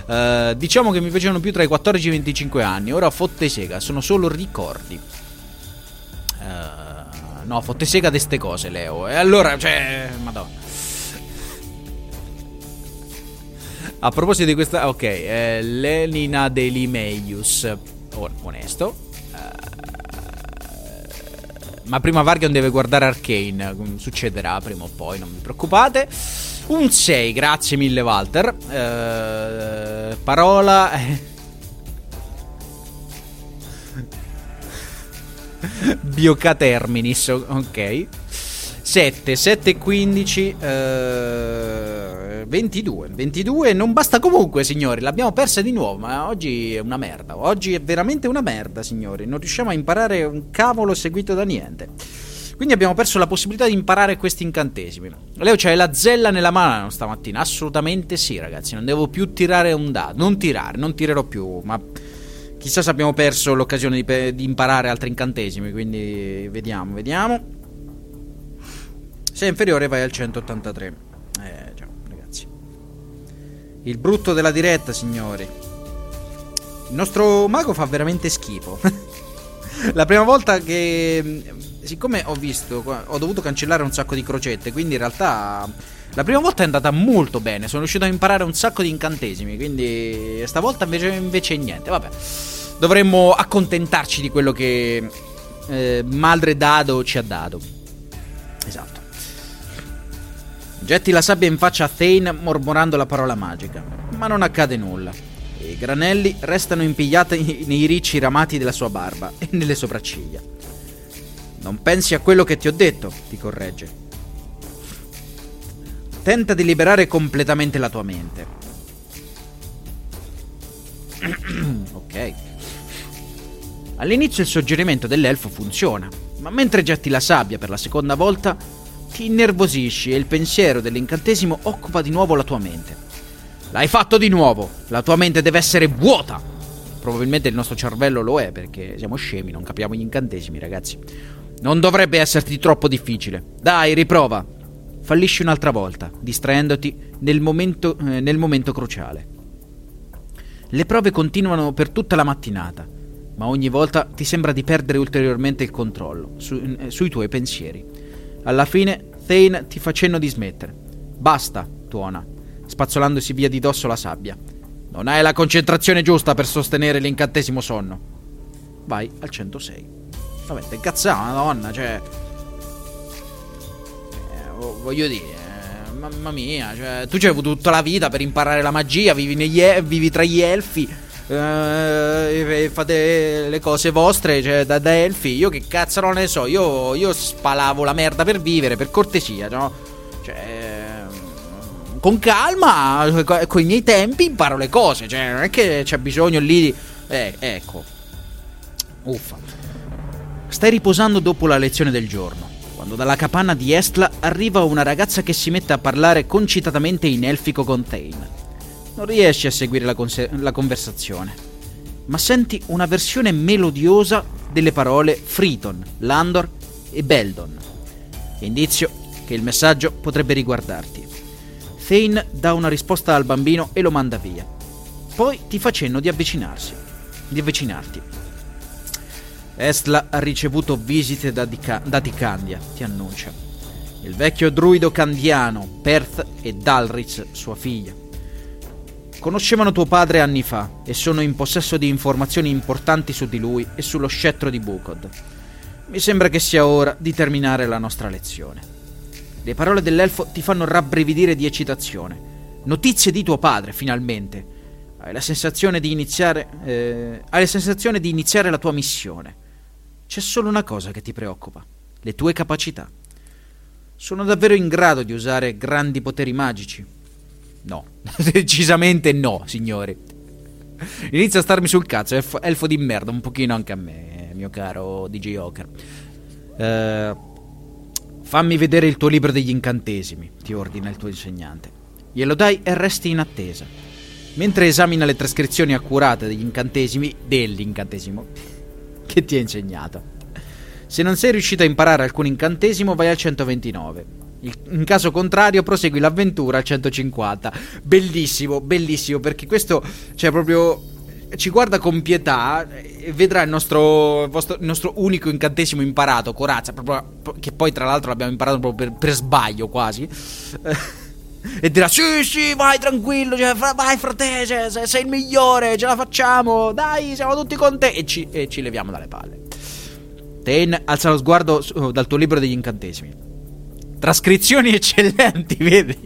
Eh, diciamo che mi facevano più tra i 14 e i 25 anni, ora fotte sega, sono solo ricordi. Eh, no, fotte sega di ste cose, Leo. E allora, cioè, madonna. A proposito di questa, ok, eh, Lenina Delimeius, o- onesto. Eh, ma prima Vargon deve guardare Arcane, mm, succederà prima o poi, non vi preoccupate. Un 6, grazie mille Walter. Eh, parola... Biocaterminis, ok. 7, 7 e 15, eh, 22. 22 non basta comunque, signori. L'abbiamo persa di nuovo, ma oggi è una merda. Oggi è veramente una merda, signori. Non riusciamo a imparare un cavolo seguito da niente. Quindi abbiamo perso la possibilità di imparare questi incantesimi. Leo c'hai la zella nella mano stamattina? Assolutamente sì, ragazzi. Non devo più tirare un dado. Non tirare, non tirerò più. Ma chissà se abbiamo perso l'occasione di, pe- di imparare altri incantesimi. Quindi vediamo, vediamo. Se è inferiore vai al 183. Il brutto della diretta, signori. Il nostro mago fa veramente schifo. La prima volta che. Siccome ho visto. Ho dovuto cancellare un sacco di crocette. Quindi in realtà. La prima volta è andata molto bene, sono riuscito a imparare un sacco di incantesimi, quindi stavolta invece, invece niente. Vabbè, dovremmo accontentarci di quello che eh, Madre Dado ci ha dato. Esatto. Getti la sabbia in faccia a Thane mormorando la parola magica, ma non accade nulla. I granelli restano impigliati nei ricci ramati della sua barba e nelle sopracciglia. Non pensi a quello che ti ho detto, ti corregge. Tenta di liberare completamente la tua mente. ok. All'inizio il suggerimento dell'elfo funziona, ma mentre getti la sabbia per la seconda volta, ti innervosisci e il pensiero dell'incantesimo occupa di nuovo la tua mente. L'hai fatto di nuovo! La tua mente deve essere vuota! Probabilmente il nostro cervello lo è perché siamo scemi, non capiamo gli incantesimi, ragazzi. Non dovrebbe esserti troppo difficile. Dai, riprova. Fallisci un'altra volta, distraendoti nel momento, eh, nel momento cruciale. Le prove continuano per tutta la mattinata, ma ogni volta ti sembra di perdere ulteriormente il controllo su, eh, sui tuoi pensieri. Alla fine, Thane ti fa cenno di smettere. Basta, tuona, spazzolandosi via di dosso la sabbia. Non hai la concentrazione giusta per sostenere l'incantesimo sonno. Vai al 106. Vabbè, te cazzata, madonna, cioè... Eh, voglio dire, eh, mamma mia, cioè, tu ci hai avuto tutta la vita per imparare la magia, vivi, negli vivi tra gli elfi, eh, fate le cose vostre, cioè, da, da, elfi. Io che cazzo non ne so, io, io spalavo la merda per vivere, per cortesia, no? Cioè con calma, con i miei tempi imparo le cose. Cioè, non è che c'è bisogno lì di. Eh, ecco. Uffa. Stai riposando dopo la lezione del giorno, quando dalla capanna di Estla arriva una ragazza che si mette a parlare concitatamente in elfico con Thane. Non riesci a seguire la, conse- la conversazione, ma senti una versione melodiosa delle parole Friton, Landor e Beldon. Indizio che il messaggio potrebbe riguardarti. Thane dà una risposta al bambino e lo manda via. Poi ti fa cenno di avvicinarsi, di avvicinarti. Estla ha ricevuto visite da, Dica- da Ticandia, ti annuncia. Il vecchio druido candiano, Perth e Dalric, sua figlia. Conoscevano tuo padre anni fa e sono in possesso di informazioni importanti su di lui e sullo scettro di Bukod. Mi sembra che sia ora di terminare la nostra lezione. Le parole dell'elfo ti fanno rabbrividire di eccitazione. Notizie di tuo padre, finalmente. Hai la sensazione di iniziare. Eh, hai la sensazione di iniziare la tua missione. C'è solo una cosa che ti preoccupa, le tue capacità. Sono davvero in grado di usare grandi poteri magici? No, decisamente no, signori. Inizia a starmi sul cazzo, elfo, elfo di merda, un pochino anche a me, mio caro DJ Joker. Uh, fammi vedere il tuo libro degli incantesimi, ti ordina il tuo insegnante. Glielo dai e resti in attesa. Mentre esamina le trascrizioni accurate degli incantesimi, dell'incantesimo, che ti ha insegnato. Se non sei riuscito a imparare alcun incantesimo, vai al 129. In caso contrario, prosegui l'avventura al 150. Bellissimo, bellissimo, perché questo, cioè, proprio ci guarda con pietà e vedrà il nostro, vostro, il nostro unico incantesimo imparato, corazza, proprio, che poi tra l'altro l'abbiamo imparato proprio per, per sbaglio quasi. e dirà sì sì vai tranquillo cioè, vai frate cioè, sei il migliore ce la facciamo dai siamo tutti con te e ci, e ci leviamo dalle palle Ten alza lo sguardo dal tuo libro degli incantesimi trascrizioni eccellenti vedi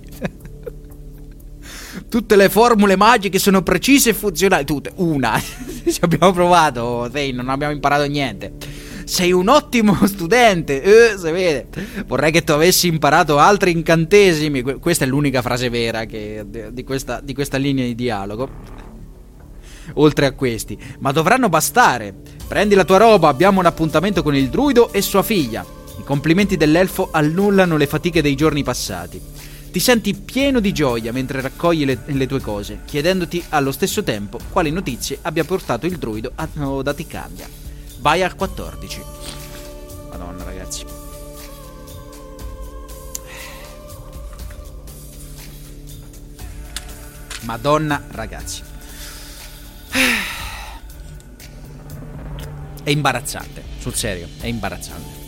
tutte le formule magiche sono precise e funzionali tutte una ci abbiamo provato Ten non abbiamo imparato niente sei un ottimo studente. Eh, si vede. Vorrei che tu avessi imparato altri incantesimi. Questa è l'unica frase vera che, di, questa, di questa linea di dialogo. Oltre a questi. Ma dovranno bastare. Prendi la tua roba, abbiamo un appuntamento con il druido e sua figlia. I complimenti dell'elfo annullano le fatiche dei giorni passati. Ti senti pieno di gioia mentre raccogli le, le, tue cose, chiedendoti allo stesso tempo quali notizie abbia portato il druido a, da Ticandia. Vai al 14. Madonna, ragazzi. Madonna, ragazzi. È imbarazzante, sul serio, è imbarazzante.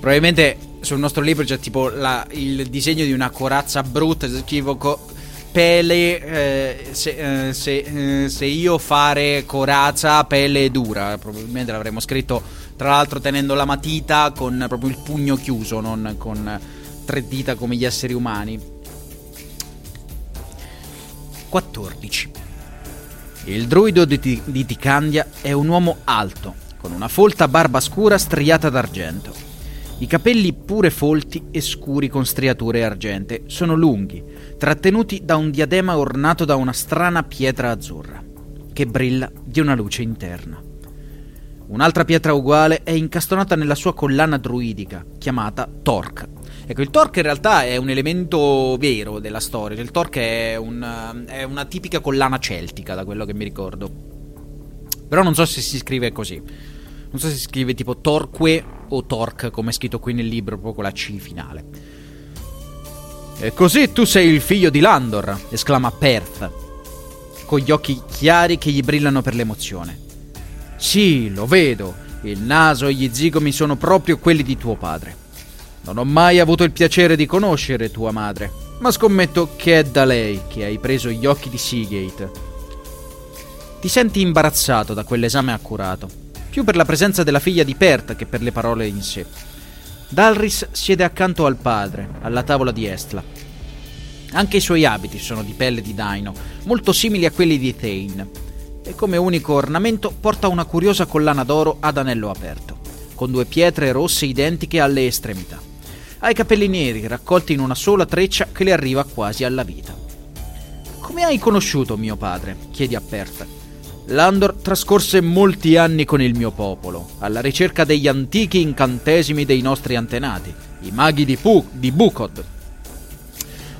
Probabilmente sul nostro libro c'è tipo la- il disegno di una corazza brutta, scrivo co- pelle, eh, se, eh, se- eh, se io fare corazza, pelle dura, probabilmente l'avremmo scritto tra l'altro tenendo la matita con proprio il pugno chiuso, non con tre dita come gli esseri umani. 14. Il druido di, di Ticandia è un uomo alto, con una folta barba scura striata d'argento. I capelli pure folti e scuri con striature argente sono lunghi, trattenuti da un diadema ornato da una strana pietra azzurra, che brilla di una luce interna. Un'altra pietra uguale è incastonata nella sua collana druidica, chiamata Torque. Ecco, il Torque in realtà è un elemento vero della storia. Il Torque è, un, è una tipica collana celtica, da quello che mi ricordo. Però non so se si scrive così. Non so se si scrive tipo Torque o Torque, come è scritto qui nel libro, proprio con la C finale. E così tu sei il figlio di Landor, esclama Perth, con gli occhi chiari che gli brillano per l'emozione. Sì, lo vedo. Il naso e gli zigomi sono proprio quelli di tuo padre. Non ho mai avuto il piacere di conoscere tua madre, ma scommetto che è da lei che hai preso gli occhi di Seagate. Ti senti imbarazzato da quell'esame accurato, più per la presenza della figlia di Pert che per le parole in sé. Dalris siede accanto al padre, alla tavola di Estla. Anche i suoi abiti sono di pelle di daino, molto simili a quelli di Thane, e come unico ornamento porta una curiosa collana d'oro ad anello aperto, con due pietre rosse identiche alle estremità. Ha i capelli neri raccolti in una sola treccia che le arriva quasi alla vita. Come hai conosciuto mio padre? chiedi a Perth. Landor trascorse molti anni con il mio popolo, alla ricerca degli antichi incantesimi dei nostri antenati, i maghi di, Pu- di Bukod.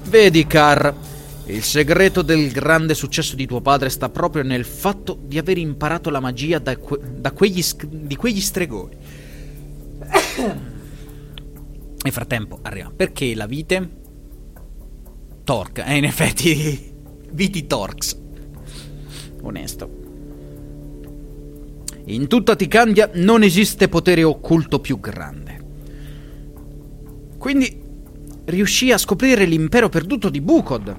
Vedi, Car, il segreto del grande successo di tuo padre sta proprio nel fatto di aver imparato la magia da, que- da quegli, sc- di quegli stregoni. Nel frattempo arriva. Perché la vite? Torque. Eh, in effetti, viti Torx. Onesto. In tutta Ticandia non esiste potere occulto più grande. Quindi riuscì a scoprire l'impero perduto di Bukod.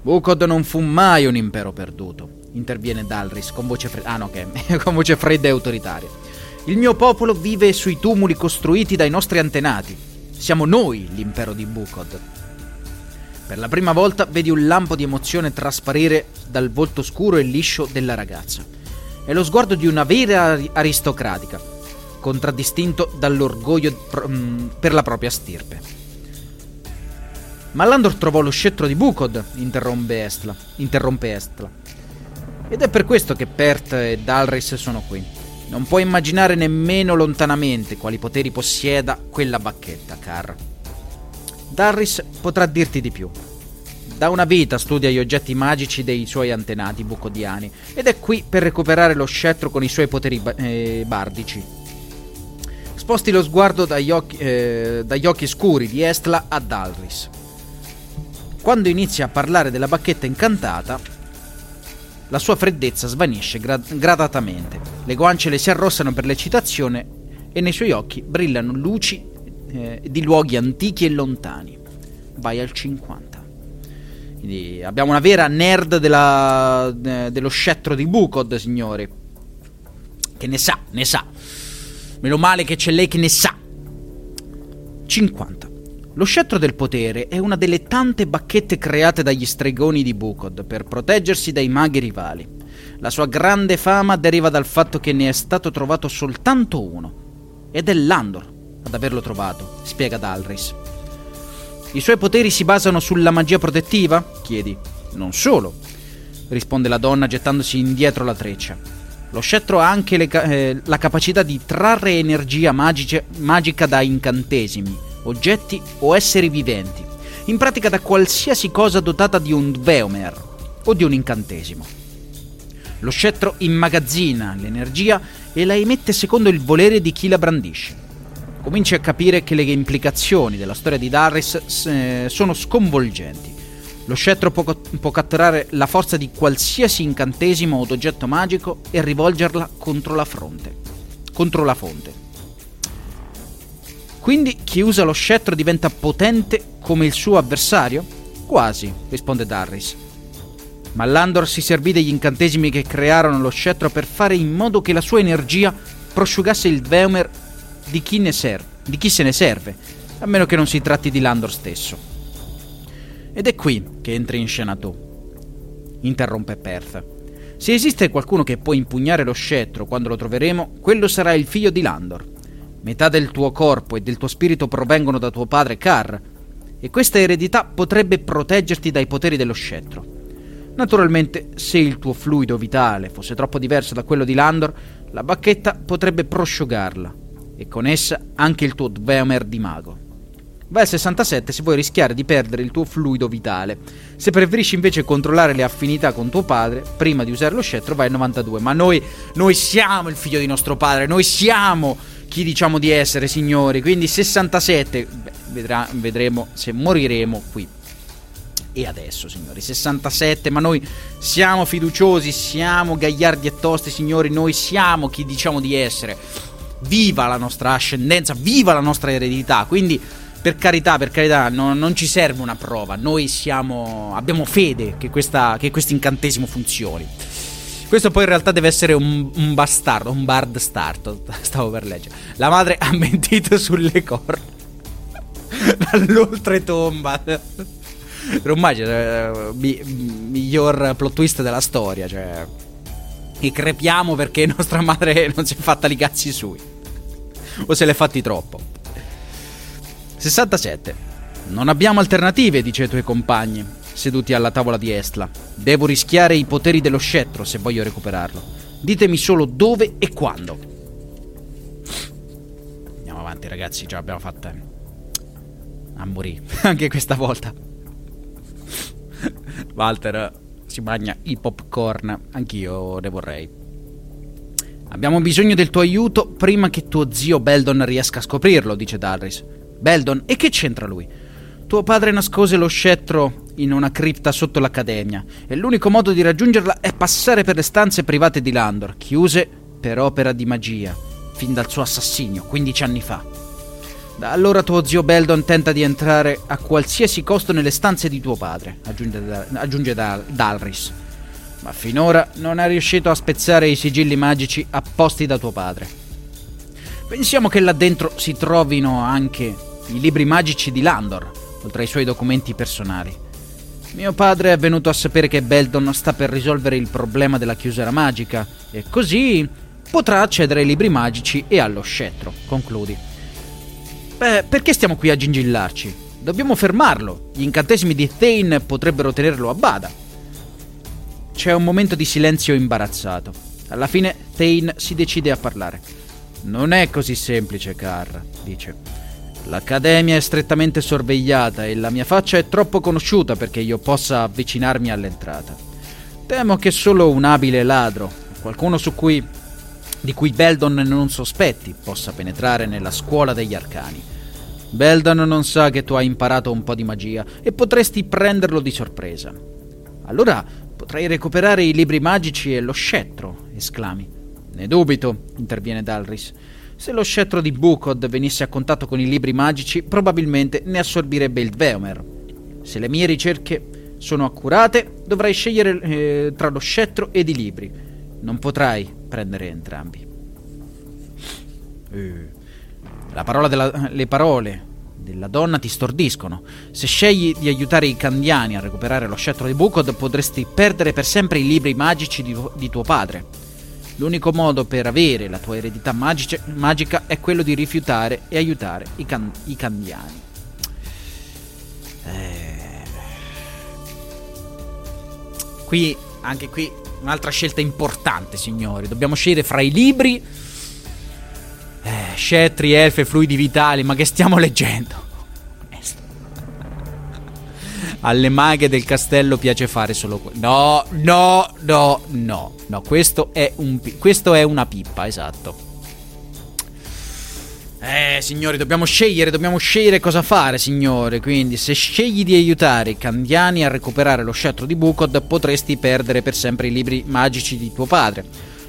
Bukod non fu mai un impero perduto, interviene Dalris con voce fredda. Ah no, che con voce fredda e autoritaria. Il mio popolo vive sui tumuli costruiti dai nostri antenati. Siamo noi l'impero di Bukod. Per la prima volta vedi un lampo di emozione trasparire dal volto scuro e liscio della ragazza. È lo sguardo di una vera ari- aristocratica, contraddistinto dall'orgoglio mm, per la propria stirpe. Ma Landor trovò lo scettro di Bukod, interrompe Estla. Interrompe Estla. Ed è per questo che Pert e Dalris sono qui. Non puoi immaginare nemmeno lontanamente quali poteri possieda quella bacchetta, Car. Darris potrà dirti di più. Da una vita studia gli oggetti magici dei suoi antenati bucodiani ed è qui per recuperare lo scettro con i suoi poteri ba- eh, bardici. Sposti lo sguardo dagli occhi, eh, dagli occhi scuri di Estla a Dalris. Quando inizia a parlare della bacchetta incantata, la sua freddezza svanisce gra- gradatamente. Le guance le si arrossano per l'eccitazione e nei suoi occhi brillano luci eh, di luoghi antichi e lontani. Vai al 50. Quindi abbiamo una vera nerd della, eh, dello scettro di Bukod, signori. Che ne sa, ne sa. Meno male che c'è lei che ne sa. 50. Lo scettro del potere è una delle tante bacchette create dagli stregoni di Bukod per proteggersi dai maghi rivali. La sua grande fama deriva dal fatto che ne è stato trovato soltanto uno. Ed è Landor ad averlo trovato, spiega Dalris. I suoi poteri si basano sulla magia protettiva? chiedi. Non solo, risponde la donna gettandosi indietro la treccia. Lo scettro ha anche ca- eh, la capacità di trarre energia magice- magica da incantesimi, oggetti o esseri viventi, in pratica da qualsiasi cosa dotata di un Veomer o di un incantesimo. Lo scettro immagazzina l'energia e la emette secondo il volere di chi la brandisce. Cominci a capire che le implicazioni della storia di Darris eh, sono sconvolgenti. Lo scettro può, può catturare la forza di qualsiasi incantesimo o oggetto magico e rivolgerla contro la fronte. Contro la fonte. Quindi chi usa lo scettro diventa potente come il suo avversario? Quasi, risponde Darris. Ma Landor si servì degli incantesimi che crearono lo scettro per fare in modo che la sua energia prosciugasse il Veomer di chi, serve, di chi se ne serve, a meno che non si tratti di Landor stesso. Ed è qui che entri in scena tu, interrompe Perth. Se esiste qualcuno che può impugnare lo scettro quando lo troveremo, quello sarà il figlio di Landor. Metà del tuo corpo e del tuo spirito provengono da tuo padre Kar, e questa eredità potrebbe proteggerti dai poteri dello scettro. Naturalmente, se il tuo fluido vitale fosse troppo diverso da quello di Landor, la bacchetta potrebbe prosciugarla, e con essa anche il tuo Dweomer di mago. Vai al 67 se vuoi rischiare di perdere il tuo fluido vitale. Se preferisci invece controllare le affinità con tuo padre, prima di usare lo scettro vai al 92. Ma noi, noi siamo il figlio di nostro padre, noi siamo chi diciamo di essere, signori. Quindi 67, beh, vedrà, vedremo se moriremo qui. E adesso, signori, 67, ma noi siamo fiduciosi, siamo gagliardi e tosti, signori, noi siamo chi diciamo di essere. Viva la nostra ascendenza, viva la nostra eredità. Quindi per carità, per carità, no, non ci serve una prova. Noi siamo. abbiamo fede che, questo incantesimo funzioni. Questo poi in realtà deve essere un, un bastardo, un bard starto. Stavo per leggere. La madre ha mentito sulle corna. Dall'oltretomba. Immagino, eh, mi, miglior plot twist della storia. Cioè. E crepiamo perché nostra madre non si è fatta i cazzi sui. O se l'è fatti troppo. 67. Non abbiamo alternative, dice ai tuoi compagni, seduti alla tavola di Estla. Devo rischiare i poteri dello scettro se voglio recuperarlo. Ditemi solo dove e quando. Andiamo avanti, ragazzi, già abbiamo fatta. A morire, anche questa volta. Walter si mangia i popcorn, anch'io ne vorrei. Abbiamo bisogno del tuo aiuto prima che tuo zio Beldon riesca a scoprirlo, dice Dalris. Beldon, e che c'entra lui? Tuo padre nascose lo scettro in una cripta sotto l'accademia e l'unico modo di raggiungerla è passare per le stanze private di Landor, chiuse per opera di magia, fin dal suo assassinio 15 anni fa. Da allora tuo zio Beldon tenta di entrare a qualsiasi costo nelle stanze di tuo padre, aggiunge, aggiunge Dal- Dalris, ma finora non è riuscito a spezzare i sigilli magici apposti da tuo padre. Pensiamo che là dentro si trovino anche i libri magici di Landor, oltre ai suoi documenti personali. Mio padre è venuto a sapere che Beldon sta per risolvere il problema della chiusura magica e così potrà accedere ai libri magici e allo scettro, concludi. Beh, perché stiamo qui a gingillarci? Dobbiamo fermarlo. Gli incantesimi di Thane potrebbero tenerlo a bada. C'è un momento di silenzio imbarazzato. Alla fine Thane si decide a parlare. Non è così semplice, Carr, dice. L'accademia è strettamente sorvegliata e la mia faccia è troppo conosciuta perché io possa avvicinarmi all'entrata. Temo che solo un abile ladro, qualcuno su cui, di cui Beldon non sospetti, possa penetrare nella scuola degli arcani. Beldon non sa che tu hai imparato un po' di magia e potresti prenderlo di sorpresa. Allora potrei recuperare i libri magici e lo scettro, esclami. Ne dubito, interviene Dalris. Se lo scettro di Bukod venisse a contatto con i libri magici, probabilmente ne assorbirebbe il Veomer. Se le mie ricerche sono accurate, dovrai scegliere eh, tra lo scettro ed i libri. Non potrai prendere entrambi. Eh, parola della, le parole della donna ti stordiscono. Se scegli di aiutare i candiani a recuperare lo scettro di Bukod, potresti perdere per sempre i libri magici di, di tuo padre. L'unico modo per avere la tua eredità magica, magica è quello di rifiutare e aiutare i, can- i candiani. Eh... Qui, anche qui, un'altra scelta importante, signori. Dobbiamo scegliere fra i libri. Eh, scettri, elfe, fluidi vitali, ma che stiamo leggendo? alle maghe del castello piace fare solo quello. No, no, no, no, no, questo è, un, questo è una pippa, esatto. Eh, signori, dobbiamo scegliere, dobbiamo scegliere cosa fare, signore. Quindi, se scegli di aiutare i candiani a recuperare lo scettro di Bukod, potresti perdere per sempre i libri magici di tuo padre.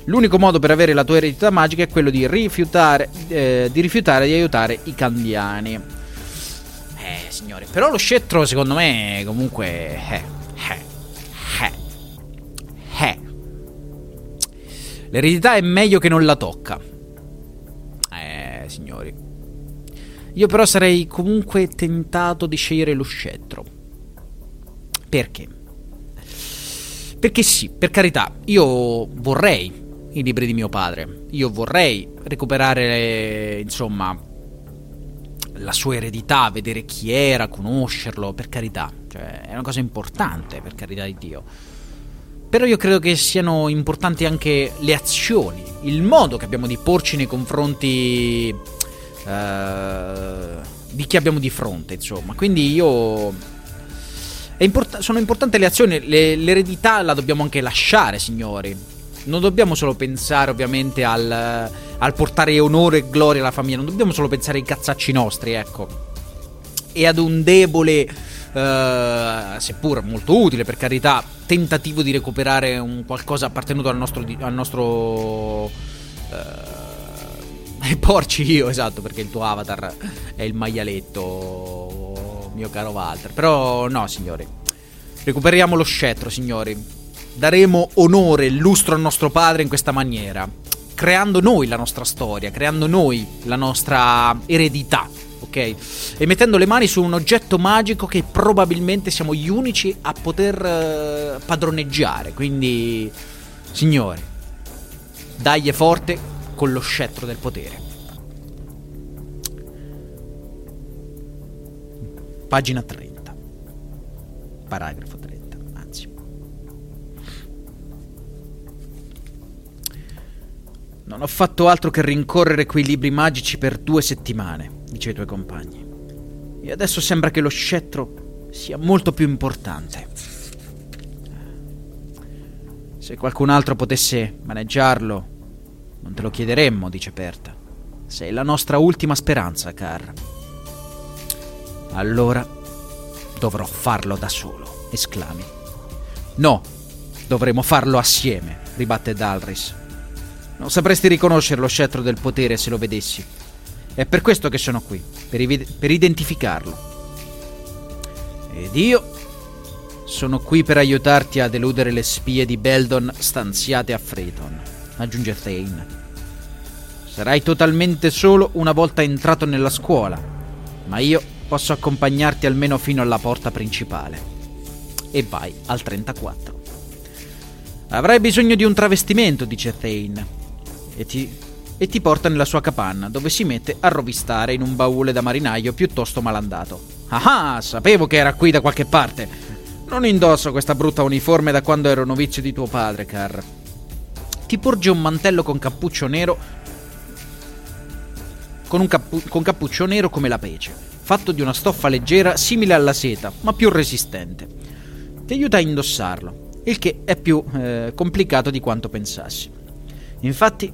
L'unico modo per avere la tua eredità magica è quello di rifiutare, eh, di, rifiutare di aiutare i candiani. Eh, signori, però lo scettro secondo me comunque... Eh, eh, eh, eh. L'eredità è meglio che non la tocca. Signori. Io però sarei comunque tentato di scegliere lo scettro. Perché? Perché sì, per carità, io vorrei i libri di mio padre. Io vorrei recuperare, insomma, la sua eredità, vedere chi era, conoscerlo, per carità. Cioè, è una cosa importante, per carità di Dio. Però io credo che siano importanti anche le azioni, il modo che abbiamo di porci nei confronti uh, di chi abbiamo di fronte, insomma. Quindi io... Import- sono importanti le azioni, le, l'eredità la dobbiamo anche lasciare, signori. Non dobbiamo solo pensare ovviamente al, al portare onore e gloria alla famiglia, non dobbiamo solo pensare ai cazzacci nostri, ecco. E ad un debole... Uh, seppur molto utile per carità, tentativo di recuperare un qualcosa appartenuto al nostro, al nostro uh, e porci io, esatto, perché il tuo avatar è il maialetto, mio caro Walter. Però no, signori. Recuperiamo lo scettro, signori. Daremo onore e lustro al nostro padre in questa maniera. Creando noi la nostra storia, creando noi la nostra eredità, ok? E mettendo le mani su un oggetto magico che probabilmente siamo gli unici a poter uh, padroneggiare. Quindi, signori, dagli forte con lo scettro del potere. Pagina 30. Paragrafo 30, anzi. Non ho fatto altro che rincorrere quei libri magici per due settimane, dice ai tuoi compagni. E adesso sembra che lo scettro sia molto più importante. Se qualcun altro potesse maneggiarlo, non te lo chiederemmo, dice Perta. Sei la nostra ultima speranza, Car. Allora dovrò farlo da solo, esclami. No, dovremo farlo assieme, ribatte Dalris. Non sapresti riconoscere lo scettro del potere se lo vedessi. È per questo che sono qui, per, ivi- per identificarlo. Ed io sono qui per aiutarti ad eludere le spie di Beldon stanziate a Freeton aggiunge Thane. Sarai totalmente solo una volta entrato nella scuola, ma io posso accompagnarti almeno fino alla porta principale. E vai al 34. Avrai bisogno di un travestimento, dice Thane, e ti, e ti porta nella sua capanna, dove si mette a rovistare in un baule da marinaio piuttosto malandato. Ah, sapevo che era qui da qualche parte. Non indosso questa brutta uniforme da quando ero novizio di tuo padre, Car ti porge un mantello con cappuccio nero con cappu- con cappuccio nero come la pece, fatto di una stoffa leggera simile alla seta, ma più resistente. Ti aiuta a indossarlo, il che è più eh, complicato di quanto pensassi. Infatti,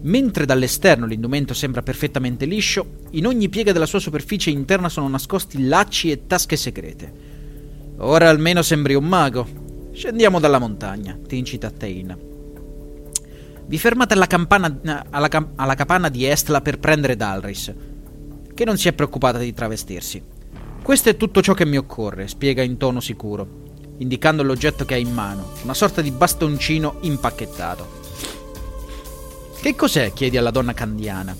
mentre dall'esterno l'indumento sembra perfettamente liscio, in ogni piega della sua superficie interna sono nascosti lacci e tasche segrete. Ora almeno sembri un mago. Scendiamo dalla montagna, ti incita Tain. Vi fermate alla, campana, alla, alla capanna di Estla per prendere Dalris, che non si è preoccupata di travestirsi. Questo è tutto ciò che mi occorre, spiega in tono sicuro, indicando l'oggetto che ha in mano, una sorta di bastoncino impacchettato. Che cos'è? chiedi alla donna candiana.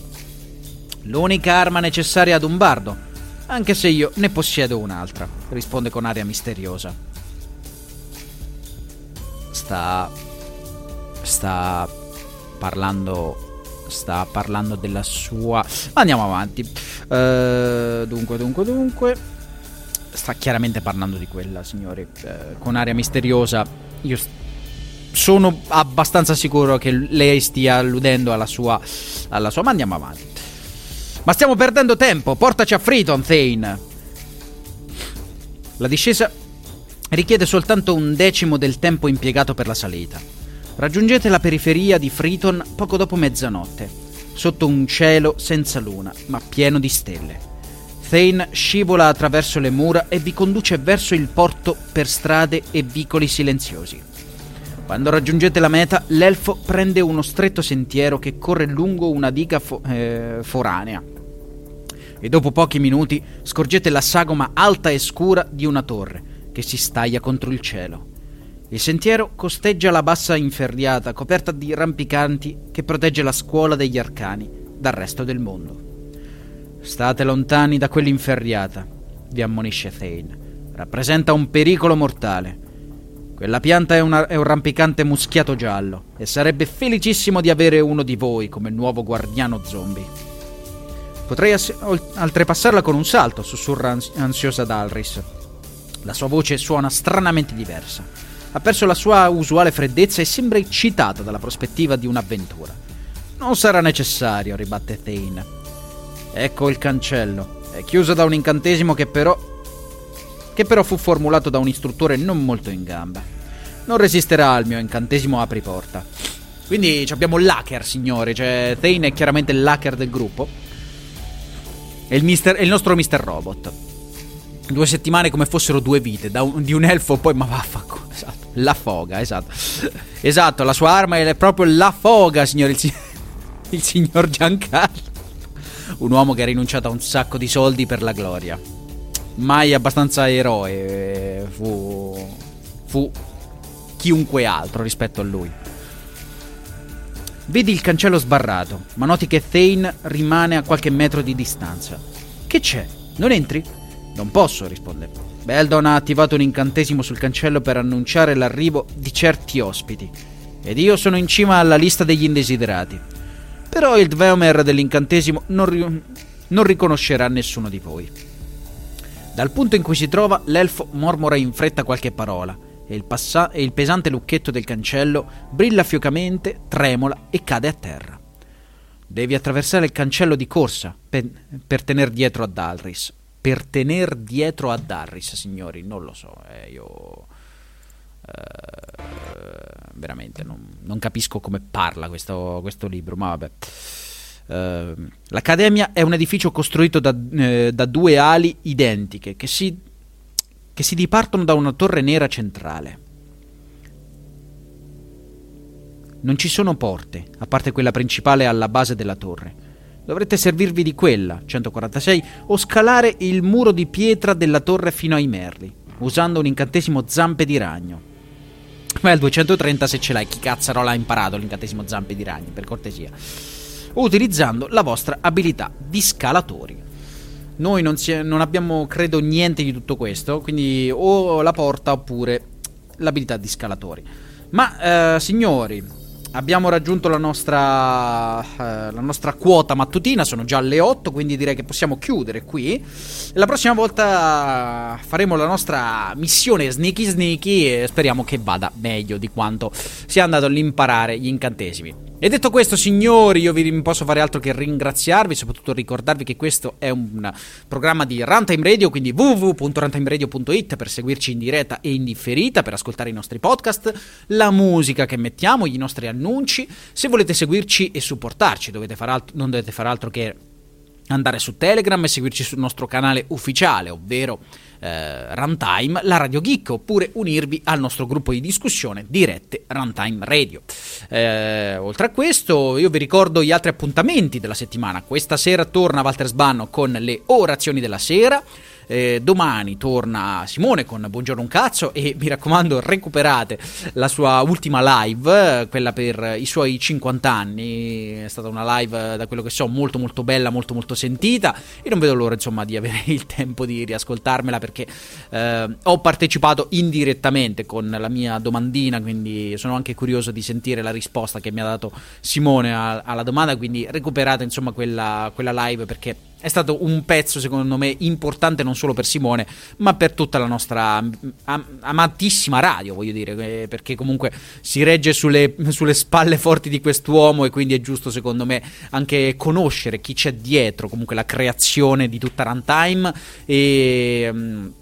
L'unica arma necessaria ad un bardo, anche se io ne possiedo un'altra, risponde con aria misteriosa. Sta. sta parlando sta parlando della sua andiamo avanti. Uh, dunque dunque dunque sta chiaramente parlando di quella signori uh, con aria misteriosa. Io sono abbastanza sicuro che lei stia alludendo alla sua alla sua ma andiamo avanti. Ma stiamo perdendo tempo portaci a Freeton Thane. La discesa richiede soltanto un decimo del tempo impiegato per la salita Raggiungete la periferia di Freeton poco dopo mezzanotte, sotto un cielo senza luna, ma pieno di stelle. Thane scivola attraverso le mura e vi conduce verso il porto per strade e vicoli silenziosi. Quando raggiungete la meta, l'elfo prende uno stretto sentiero che corre lungo una diga fo- eh, foranea. E dopo pochi minuti scorgete la sagoma alta e scura di una torre che si staglia contro il cielo. Il sentiero costeggia la bassa inferriata coperta di rampicanti che protegge la scuola degli arcani dal resto del mondo. State lontani da quell'inferriata, vi ammonisce Thane. Rappresenta un pericolo mortale. Quella pianta è, una, è, un rampicante muschiato giallo e sarebbe felicissimo di avere uno di voi come nuovo guardiano zombie. Potrei ass- oltrepassarla con un salto, sussurra ans- ansiosa Dalris. La sua voce suona stranamente diversa. Ha perso la sua usuale freddezza e sembra eccitata dalla prospettiva di un'avventura. Non sarà necessario, ribatte Thane. Ecco il cancello. È chiuso da un incantesimo che però che però fu formulato da un istruttore non molto in gamba. Non resisterà al mio incantesimo apri porta. Quindi abbiamo l'hacker, signore. Cioè, Thane è chiaramente l'hacker del gruppo. È il, mister, è il nostro Mr. Robot. Due settimane come fossero due vite. Un, di un elfo, poi. Ma vaffanculo. Esatto. La foga, esatto. Esatto, la sua arma è proprio la foga, signore. Il, il signor Giancarlo. Un uomo che ha rinunciato a un sacco di soldi per la gloria mai abbastanza eroe. Fu, fu chiunque altro rispetto a lui. Vedi il cancello sbarrato, ma noti che Thane rimane a qualche metro di distanza. Che c'è? Non entri? Non posso, risponde. Beldon ha attivato un incantesimo sul cancello per annunciare l'arrivo di certi ospiti. Ed io sono in cima alla lista degli indesiderati. Però il Dweomer dell'incantesimo non, ri- non riconoscerà nessuno di voi. Dal punto in cui si trova, l'elfo mormora in fretta qualche parola e il, passa- e il pesante lucchetto del cancello brilla fiocamente, tremola e cade a terra. Devi attraversare il cancello di corsa per, per tener dietro a Dalris. Per tener dietro a Dalris, signori, non lo so, eh, io... Eh, veramente non, non, capisco come parla questo, questo libro, ma vabbè. Uh, L'Accademia è un edificio costruito da, eh, da due ali identiche che si, che si dipartono da una torre nera centrale. Non ci sono porte, a parte quella principale alla base della torre. Dovrete servirvi di quella, 146, o scalare il muro di pietra della torre fino ai merli, usando un incantesimo zampe di ragno. Ma al 230 se ce l'hai, chi cazzarola ha imparato l'incantesimo zampe di ragno, per cortesia utilizzando la vostra abilità di scalatori. Noi non, si, non abbiamo, credo, niente di tutto questo, quindi o la porta oppure l'abilità di scalatori. Ma, eh, signori, abbiamo raggiunto la nostra, eh, la nostra, quota mattutina, sono già le 8, quindi direi che possiamo chiudere qui. La prossima volta faremo la nostra missione sneaky sneaky e speriamo che vada meglio di quanto sia andato all'imparare gli incantesimi. E detto questo, signori, io vi posso fare altro che ringraziarvi, soprattutto ricordarvi che questo è un programma di Runtime Radio, quindi www.runtimeradio.it per seguirci in diretta e in differita, per ascoltare i nostri podcast, la musica che mettiamo, i nostri annunci. Se volete seguirci e supportarci, dovete alt- non dovete fare altro che andare su Telegram e seguirci sul nostro canale ufficiale, ovvero eh, Runtime, la Radio Geek, oppure unirvi al nostro gruppo di discussione dirette Runtime Radio. Eh, oltre a questo, io vi ricordo gli altri appuntamenti della settimana. Questa sera torna Walter Sbanno con le orazioni della sera. Eh, domani torna Simone con Buongiorno un cazzo e mi raccomando recuperate la sua ultima live, quella per i suoi 50 anni. È stata una live da quello che so molto molto bella, molto molto sentita e non vedo l'ora insomma di avere il tempo di riascoltarmela perché eh, ho partecipato indirettamente con la mia domandina, quindi sono anche curioso di sentire la risposta che mi ha dato Simone alla domanda, quindi recuperate insomma quella, quella live perché è stato un pezzo secondo me importante non solo per Simone ma per tutta la nostra am- amatissima radio voglio dire eh, perché comunque si regge sulle, sulle, spalle forti di quest'uomo e quindi è giusto secondo me anche conoscere chi c'è dietro comunque la creazione di tutta Runtime e... Um,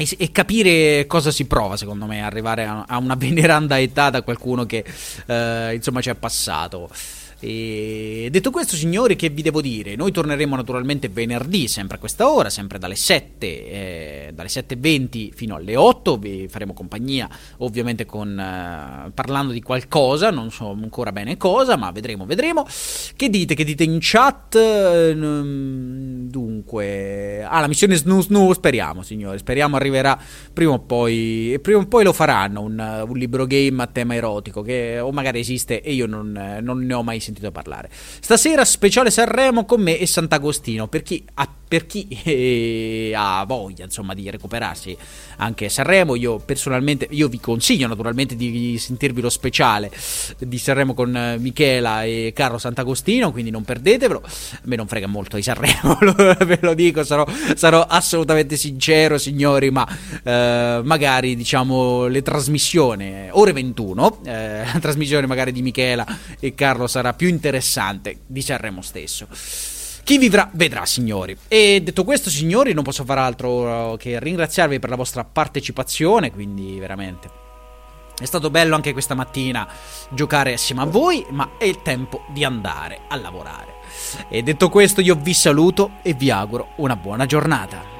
e, capire cosa si prova, secondo me, arrivare a, una veneranda età da qualcuno che eh, insomma ci è passato. E detto questo, signori, che vi devo dire? Noi torneremo naturalmente venerdì, sempre a questa ora, sempre dalle 7, eh, dalle 7.20 fino alle 8. Vi faremo compagnia, ovviamente, con, eh, parlando di qualcosa, non so ancora bene cosa, ma vedremo, vedremo. Che dite? Che dite in chat? Dunque, ah, la missione Snoo Snoo, speriamo, signori, speriamo arriverà prima o poi. Prima o poi lo faranno un, un libro game a tema erotico, che o magari esiste e io non, non ne ho mai sentito parlare. Stasera speciale Sanremo con me e Sant'Agostino, per chi ha, per chi, eh, ha voglia insomma di recuperarsi anche Sanremo, io personalmente, io vi consiglio naturalmente di sentirvi lo speciale di Sanremo con Michela e Carlo Sant'Agostino, quindi non perdetevelo, a me non frega molto di Sanremo, ve lo dico, sarò, sarò assolutamente sincero signori, ma eh, magari diciamo le trasmissioni, ore 21, eh, la trasmissione magari di Michela e Carlo sarà più interessante di Sanremo stesso. Chi vivrà vedrà, signori. E detto questo, signori, non posso fare altro che ringraziarvi per la vostra partecipazione, quindi veramente è stato bello anche questa mattina giocare assieme a voi, ma è il tempo di andare a lavorare. E detto questo, io vi saluto e vi auguro una buona giornata.